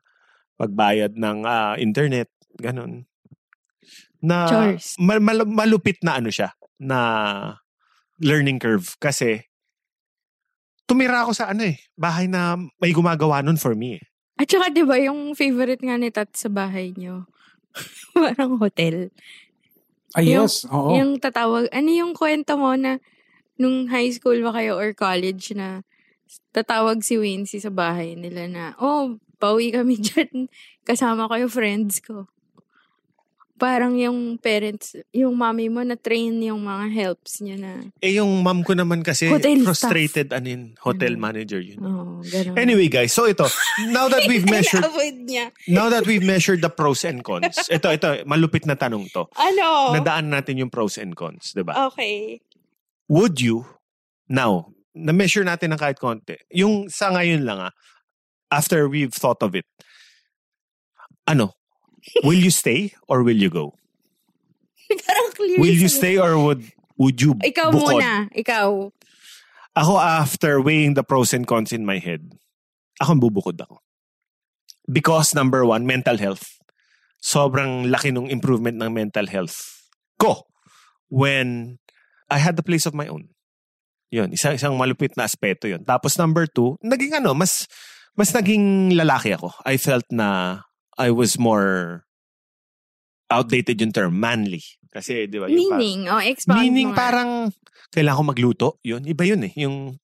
pagbayad ng ah, internet, gano'n. Na mal- mal- malupit na ano siya, na learning curve. Kasi, tumira ako sa ano eh, bahay na may gumagawa nun for me eh. At saka, di ba, yung favorite nga ni Tat sa bahay niyo, parang hotel. Ah, Yung- yes. Oo. Yung tatawag, ano yung kwento mo na nung high school ba kayo or college na tatawag si Wincy sa bahay nila na, oh, pauwi kami dyan. Kasama ko yung friends ko. Parang yung parents, yung mommy mo na train yung mga helps niya na, Eh yung mom ko naman kasi, Hotel frustrated ano yun, hotel Mm. manager yun. oh. Anyway guys, so ito, now that we've measured niya. Now that we've measured the pros and cons, ito, ito, malupit na tanong to. Ano? Nadaan natin yung pros and cons, di ba? Okay. Would you, now, na-measure natin ng kahit konti, yung sa ngayon lang ah, after we've thought of it, ano, will you stay or will you go? Parang clear. Will you stay or would would you Ikaw bukod? muna. Ikaw. Ako after weighing the pros and cons in my head, ako bubukod ako. Because number one, mental health. Sobrang laki ng improvement ng mental health ko when I had the place of my own. Yun, isang, isang malupit na aspeto yun. Tapos number two, naging ano, mas, mas naging lalaki ako. I felt na I was more outdated yung term, manly. Kasi, di ba? yung parang- Meaning. Oh, expound Meaning parang kailangan ko magluto. Yun, iba yun eh. Yung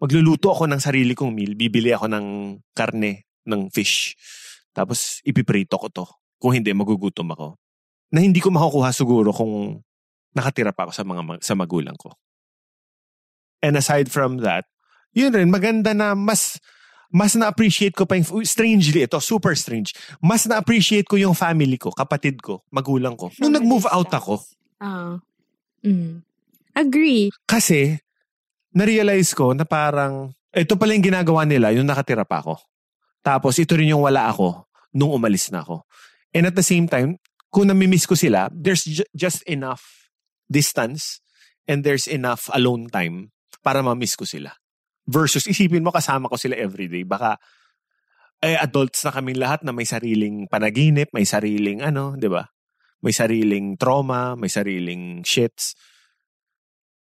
magluluto ako ng sarili kong meal, bibili ako ng karne, ng fish. Tapos ipiprito ko to. Kung hindi, magugutom ako. Na hindi ko makukuha siguro kung nakatira pa ako sa mga sa magulang ko. And aside from that, yun rin, maganda na mas mas na-appreciate ko pa yung, strangely, ito, super strange, mas na-appreciate ko yung family ko, kapatid ko, magulang ko. Nung nag-move out ako, Ah. Mm. Agree. Kasi, na-realize ko na parang, ito pala yung ginagawa nila, yung nakatira pa ako. Tapos, ito rin yung wala ako nung umalis na ako. And at the same time, kung namimiss ko sila, there's ju- just enough distance and there's enough alone time para mamiss ko sila. Versus, isipin mo kasama ko sila everyday. Baka, eh, adults na kaming lahat na may sariling panaginip, may sariling ano, di ba? May sariling trauma, may sariling shits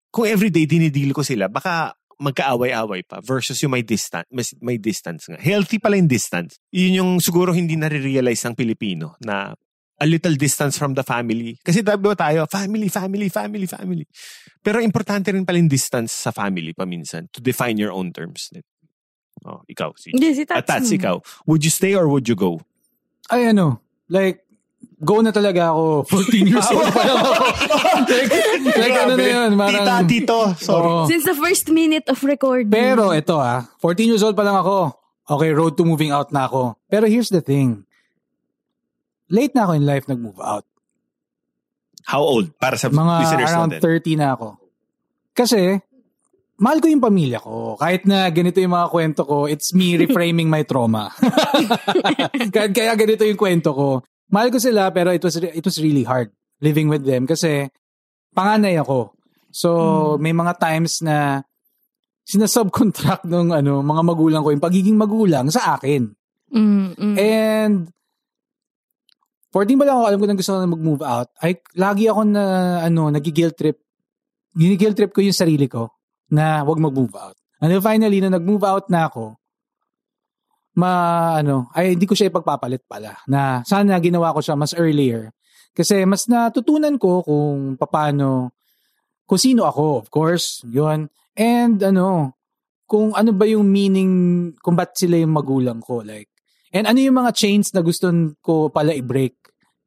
kung everyday dinidil ko sila, baka magkaaway-away pa versus yung may distance, may, distance nga. Healthy pala yung distance. Yun yung siguro hindi nare-realize ng Pilipino na a little distance from the family. Kasi diba tayo, family, family, family, family. Pero importante rin pala yung distance sa family paminsan to define your own terms. Oh, ikaw, si si At Tats. Tats, mo. ikaw. Would you stay or would you go? Ay ano, like, go na talaga ako. 14 years old pa lang ako. like, like ano na yun, Tita, parang... tito. Sorry. Oo. Since the first minute of recording. Pero ito ah, 14 years old pa lang ako. Okay, road to moving out na ako. Pero here's the thing. Late na ako in life nag-move out. How old? Para sa Mga listeners around natin. 30 na ako. Kasi, mahal ko yung pamilya ko. Kahit na ganito yung mga kwento ko, it's me reframing my trauma. Kahit kaya ganito yung kwento ko. Mahal ko sila, pero it was, it was really hard living with them kasi panganay ako. So, may mga times na sinasubcontract ng ano, mga magulang ko yung pagiging magulang sa akin. Mm, mm. And 14 pa lang ako, alam ko na gusto ko na mag-move out. Ay, lagi ako na, ano, nag-guilt trip. Gini-guilt trip ko yung sarili ko na wag mag-move out. Until finally, na nag-move out na ako, ma, ano, ay, hindi ko siya ipagpapalit pala. Na sana ginawa ko siya mas earlier. Kasi mas natutunan ko kung paano, kung sino ako, of course, yun. And ano, kung ano ba yung meaning, kung ba't sila yung magulang ko, like, And ano yung mga chains na gusto ko pala i-break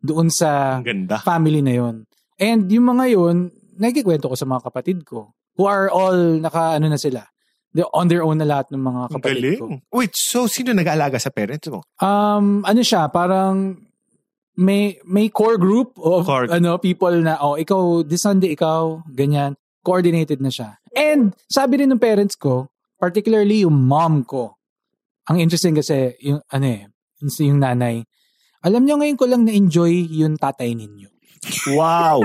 doon sa ganda. family na yon. And yung mga yun, nakikikwento ko sa mga kapatid ko who are all naka ano na sila. They're on their own na lahat ng mga kapatid ko. galing. Wait, so sino nag-aalaga sa parents mo? Um ano siya, parang may may core group of Core. ano people na oh ikaw this Sunday ikaw ganyan coordinated na siya. And sabi rin ng parents ko, particularly yung mom ko. Ang interesting kasi yung ano eh, yung nanay. Alam niyo ngayon ko lang na-enjoy yung tatay ninyo. Wow.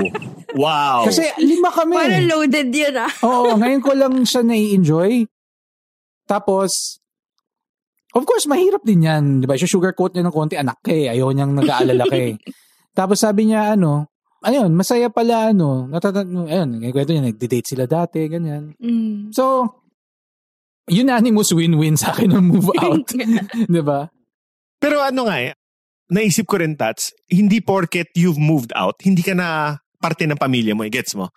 wow. Kasi lima kami. Parang loaded yun ah. Oo, ngayon ko lang siya na-enjoy. Tapos, of course, mahirap din yan. Di ba? Siya sugarcoat niya ng konti, anak ka eh. Ayaw niyang nag-aalala ka eh. Tapos sabi niya, ano, ayun, masaya pala, ano, natata- ayun, kwento niya, nag-date sila dati, ganyan. Mm. So, unanimous win-win sa akin ng move out. di ba? Pero ano nga eh, naisip ko rin, Tats, hindi porket you've moved out, hindi ka na parte ng pamilya mo, eh, gets mo?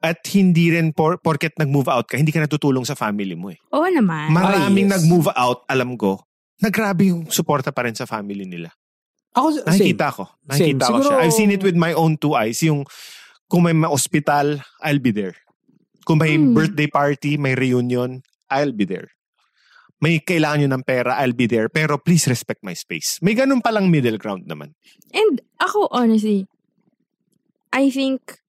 At hindi rin por- porket nag-move out ka, hindi ka natutulong sa family mo eh. Oo naman. Maraming yes. nag-move out, alam ko, nagrabe yung suporta pa rin sa family nila. Ako, same. Nakikita ko. Nakikita Same. ko siya. Siguro- I've seen it with my own two eyes. Yung kung may ma-hospital, I'll be there. Kung may Hmm. birthday party, may reunion, I'll be there. May kailangan nyo ng pera, I'll be there. Pero please respect my space. May ganun palang middle ground naman. And ako, honestly, I think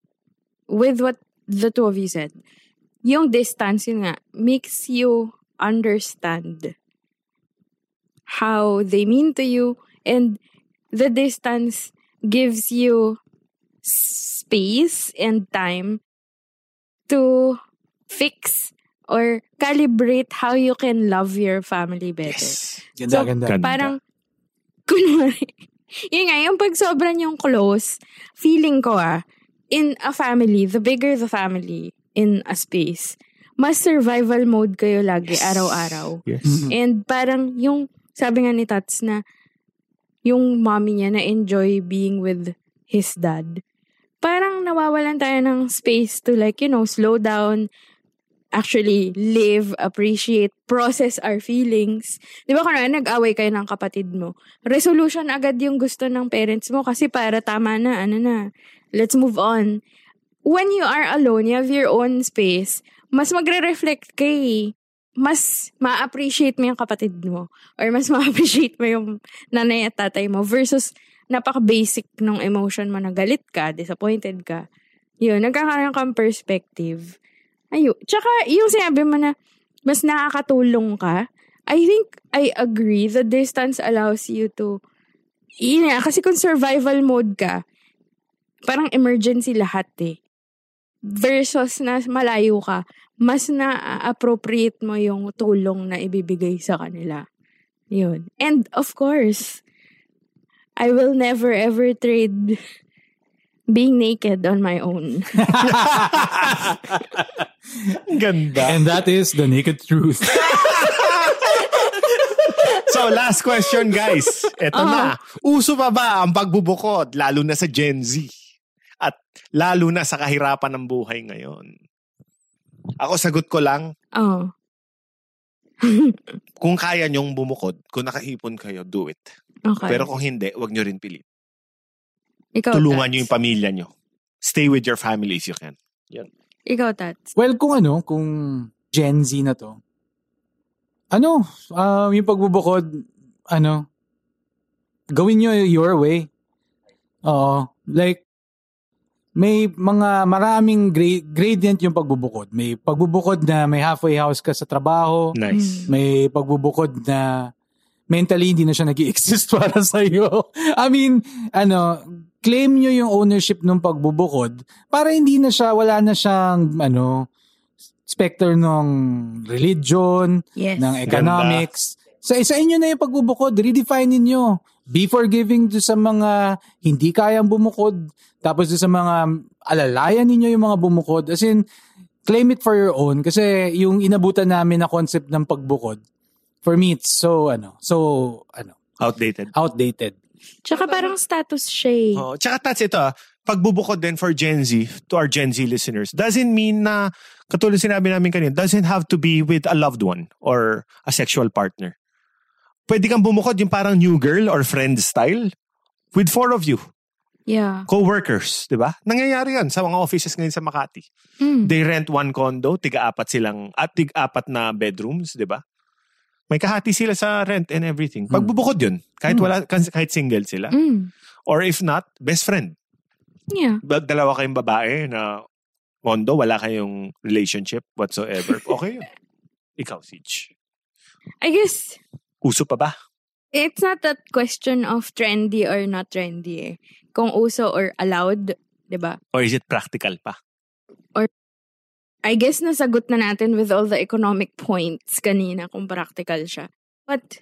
with what the two of you said, yung distance yun nga makes you understand how they mean to you and the distance gives you space and time to fix or calibrate how you can love your family better. Ganda, So, ganda. Ganda. Parang, kunwari, yun nga, yung pag sobrang yung close, feeling ko ah, in a family, the bigger the family in a space, mas survival mode kayo lagi, araw-araw. Yes. Mhm. And parang yung, sabi nga ni Tats na, yung mommy niya na-enjoy being with his dad. Parang nawawalan tayo ng space to like, you know, slow down, actually live, appreciate, process our feelings. Di ba kung nag-away kayo ng kapatid mo, resolution agad yung gusto ng parents mo kasi para tama na, ano na, let's move on. When you are alone, you have your own space, mas magre-reflect ka eh. Mas ma-appreciate mo yung kapatid mo or mas ma-appreciate mo yung nanay at tatay mo versus napaka-basic nung emotion mo na galit ka, disappointed ka. Yun, nagkakaroon kang perspective. Ayun. Tsaka, yung sinabi mo na mas nakakatulong ka, I think I agree. The distance allows you to, yun nga, kasi kung survival mode ka, parang emergency lahat eh. Versus na malayo ka, mas na-appropriate mo yung tulong na ibibigay sa kanila. Yun. And of course, I will never ever trade being naked on my own. Ang Ganda. And that is the naked truth. So, last question, guys. Ito na. Uso pa ba ang pagbubukod, lalo na sa Gen Z? At lalo na sa kahirapan ng buhay ngayon? Ako, sagot ko lang, oh. kung kaya nyong bumukod, kung nakaipon kayo, do it. Okay. Pero kung hindi, wag nyo rin pilit. Ikaw, Tulungan nyo yung pamilya nyo. Stay with your family if you can. Ikaw, Tats. Well, kung ano, kung Gen Z na to, ano, um, yung pagbubukod, ano, gawin nyo your way. Oo. Like, may mga maraming gra- gradient yung pagbubukod. May pagbubukod na may halfway house ka sa trabaho. Nice. May pagbubukod na mentally hindi na siya nag exist para sa iyo. I mean, ano, claim nyo yung ownership ng pagbubukod para hindi na siya, wala na siyang, ano, specter ng religion, Yes. ng economics. Sa isa inyo na yung pagbubukod, redefine ninyo. Be forgiving do sa mga hindi kayang bumukod. Tapos do sa mga alalayan ninyo yung mga bumukod. As in, claim it for your own. Kasi yung inabutan namin na concept ng pagbukod, for me, it's so, ano, so, ano, Outdated. outdated. Tsaka parang status siya eh. Oh, tsaka tats ito, ah, pagbubukod din for Gen Z, to our Gen Z listeners, doesn't mean na, katulad sinabi namin kanina, doesn't have to be with a loved one or a sexual partner. Pwede kang bumukod yung parang new girl or friend style with four of you, Yeah. co-workers, di ba? Nangyayari yan sa mga offices ngayon sa Makati. Mm. They rent one condo, tiga-apat silang, at tiga-apat na bedrooms, di ba? May kahati sila sa rent and everything. Pagbubukod yun. Kahit wala, kahit single sila. Mm. Or if not, best friend. Yeah. Dalawa kayong babae na mondo, wala kayong relationship whatsoever. Okay yun. Ikaw, Siege. I guess Uso pa ba? it's not that question of trendy or not trendy eh. Kung uso or allowed, di ba? Or is it practical pa? I guess nasagot na natin with all the economic points kanina kung practical siya. But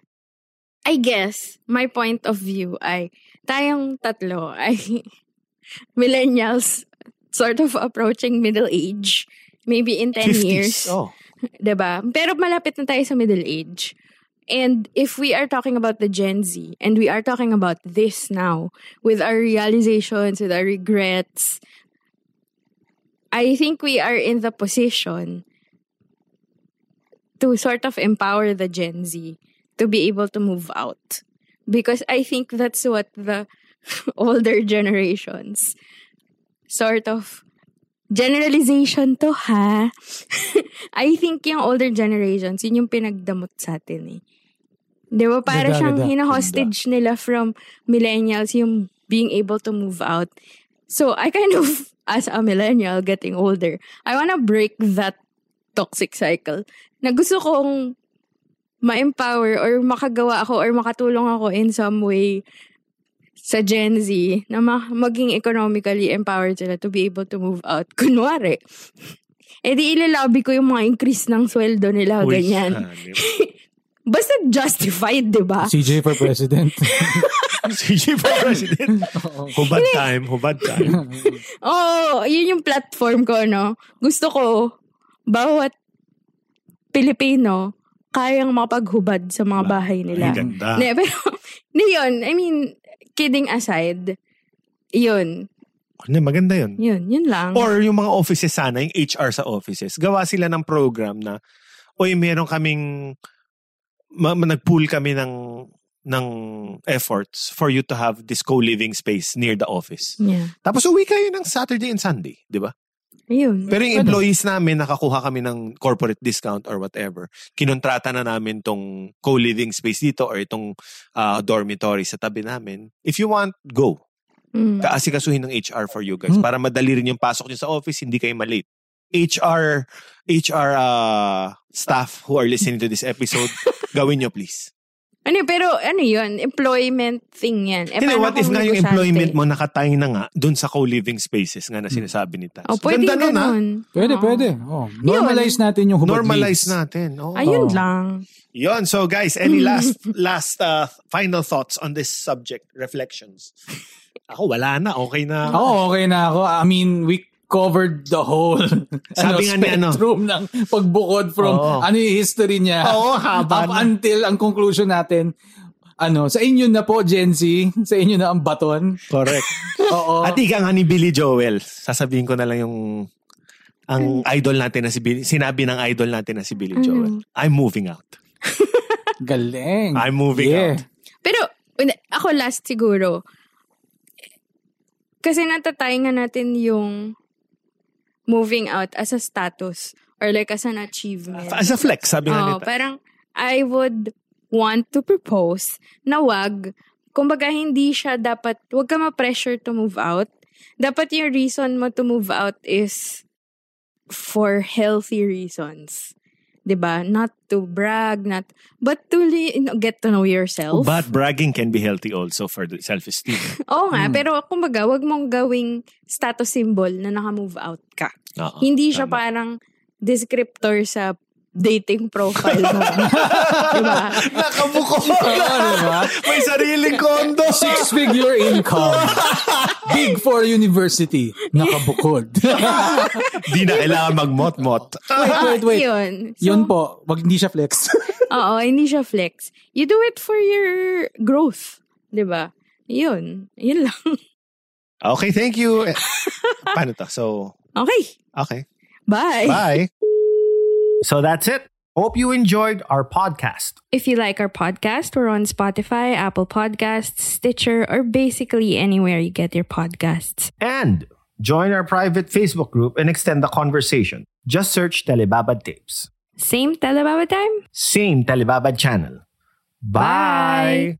I guess my point of view ay tayong tatlo ay millennials sort of approaching middle age. Maybe in 10 years. Oh. 'di ba? Pero malapit na tayo sa middle age. And if we are talking about the Gen Z and we are talking about this now with our realizations, with our regrets, I think we are in the position to sort of empower the Gen Z to be able to move out. Because I think that's what the older generations sort of generalization to ha. I think yung older generations, yun yung pinagdamot sa atin eh. Di ba? Para siyang hina-hostage nila from millennials yung being able to move out. So, I kind of, as a millennial getting older, I wanna break that toxic cycle na gusto kong ma-empower or makagawa ako or makatulong ako in some way sa Gen Z na ma- maging economically empowered sila to be able to move out. Kunwari, eh di ilalabi ko yung mga increase ng sweldo nila, Uy, ganyan. Basta justified, di ba? CJ for president. CJ for president. hubad time, hubad time. Oo, oh, yun yung platform ko, no? Gusto ko, bawat Pilipino, kayang mapaghubad sa mga bahay nila. Ay, ganda. Ne, pero, di yun, I mean, kidding aside, yun, Ano, maganda yun. yun, yun lang. Or yung mga offices sana, yung HR sa offices, gawa sila ng program na, oy, meron kaming, ma- ma- nag-pool kami ng, ng efforts for you to have this co-living space near the office. yeah. Tapos uwi kayo ng Saturday and Sunday, di ba? Ayun. Pero yung employees namin, nakakuha kami ng corporate discount or whatever. Kinontrata na namin tong co-living space dito or itong ah, dormitory sa tabi namin. If you want, go. Mm. Kaasikasuhin ng HR for you guys. Para madali rin yung pasok nyo sa office, hindi kayo malate. HR, HR ah, staff who are listening to this episode, gawin nyo please. Ano, pero ano yun? Employment thing yan. Eh, paano what if nga yung employment mo nakatay na nga dun sa co-living spaces nga na sinasabi ni Taz. Oh, pwede Ganda nun, ha? Pwede, Oo. pwede. Oh, normalize natin yung hubad Normalize leads. natin. Oh. Ayun Oo. lang. Yon. So guys, any last last uh, final thoughts on this subject, reflections? Ako wala na, okay na. Oo, okay na ako. I mean, we covered the whole Sabi nga ni ano. spectrum ng pagbukod from Oo. ano yung history niya Oo, haba up na. until ang conclusion natin ano, sa inyo na po, Gen Z. Sa inyo na ang baton. Correct. Oo. At ika nga ni Billy Joel, sasabihin ko na lang yung ang idol natin na si Billy, sinabi ng idol natin na si Billy Joel. I'm moving out. Galing. I'm moving yeah. out. Pero, hindi, ako last siguro. Kasi natatay nga natin yung moving out as a status or like as an achievement. As a flex, sabi nga Oo, nito. parang I would want to propose na wag kumbaga hindi siya dapat, wag ka ma-pressure to move out. Dapat yung reason mo to move out is for healthy reasons. 'Di ba? Not to brag, not but to you know, get to know yourself. But bragging can be healthy also for the self-esteem. Oo nga, pero kumbaga, wag mong gawing status symbol na naka-move out ka. Oo, Hindi siya tama. parang descriptor sa dating profile mo. diba? Nakabuko diba? May sariling kondo. Six-figure income. Big Four University. Nakabukod. Di na kailangan magmot-mot. wait, wait, wait. Yun. So, Yun po. Wag hindi siya flex. Oo, hindi siya flex. You do it for your growth. 'Di ba? Yun. Yun lang. Okay, thank you. Eh, Paano to? So, Okay. okay. Bye. Bye. So that's it. Hope you enjoyed our podcast. If you like our podcast, we're on Spotify, Apple Podcasts, Stitcher, or basically anywhere you get your podcasts. And join our private Facebook group and extend the conversation. Just search Telebabad Tapes. Same Telebaba time? Same Telebabad channel. Bye.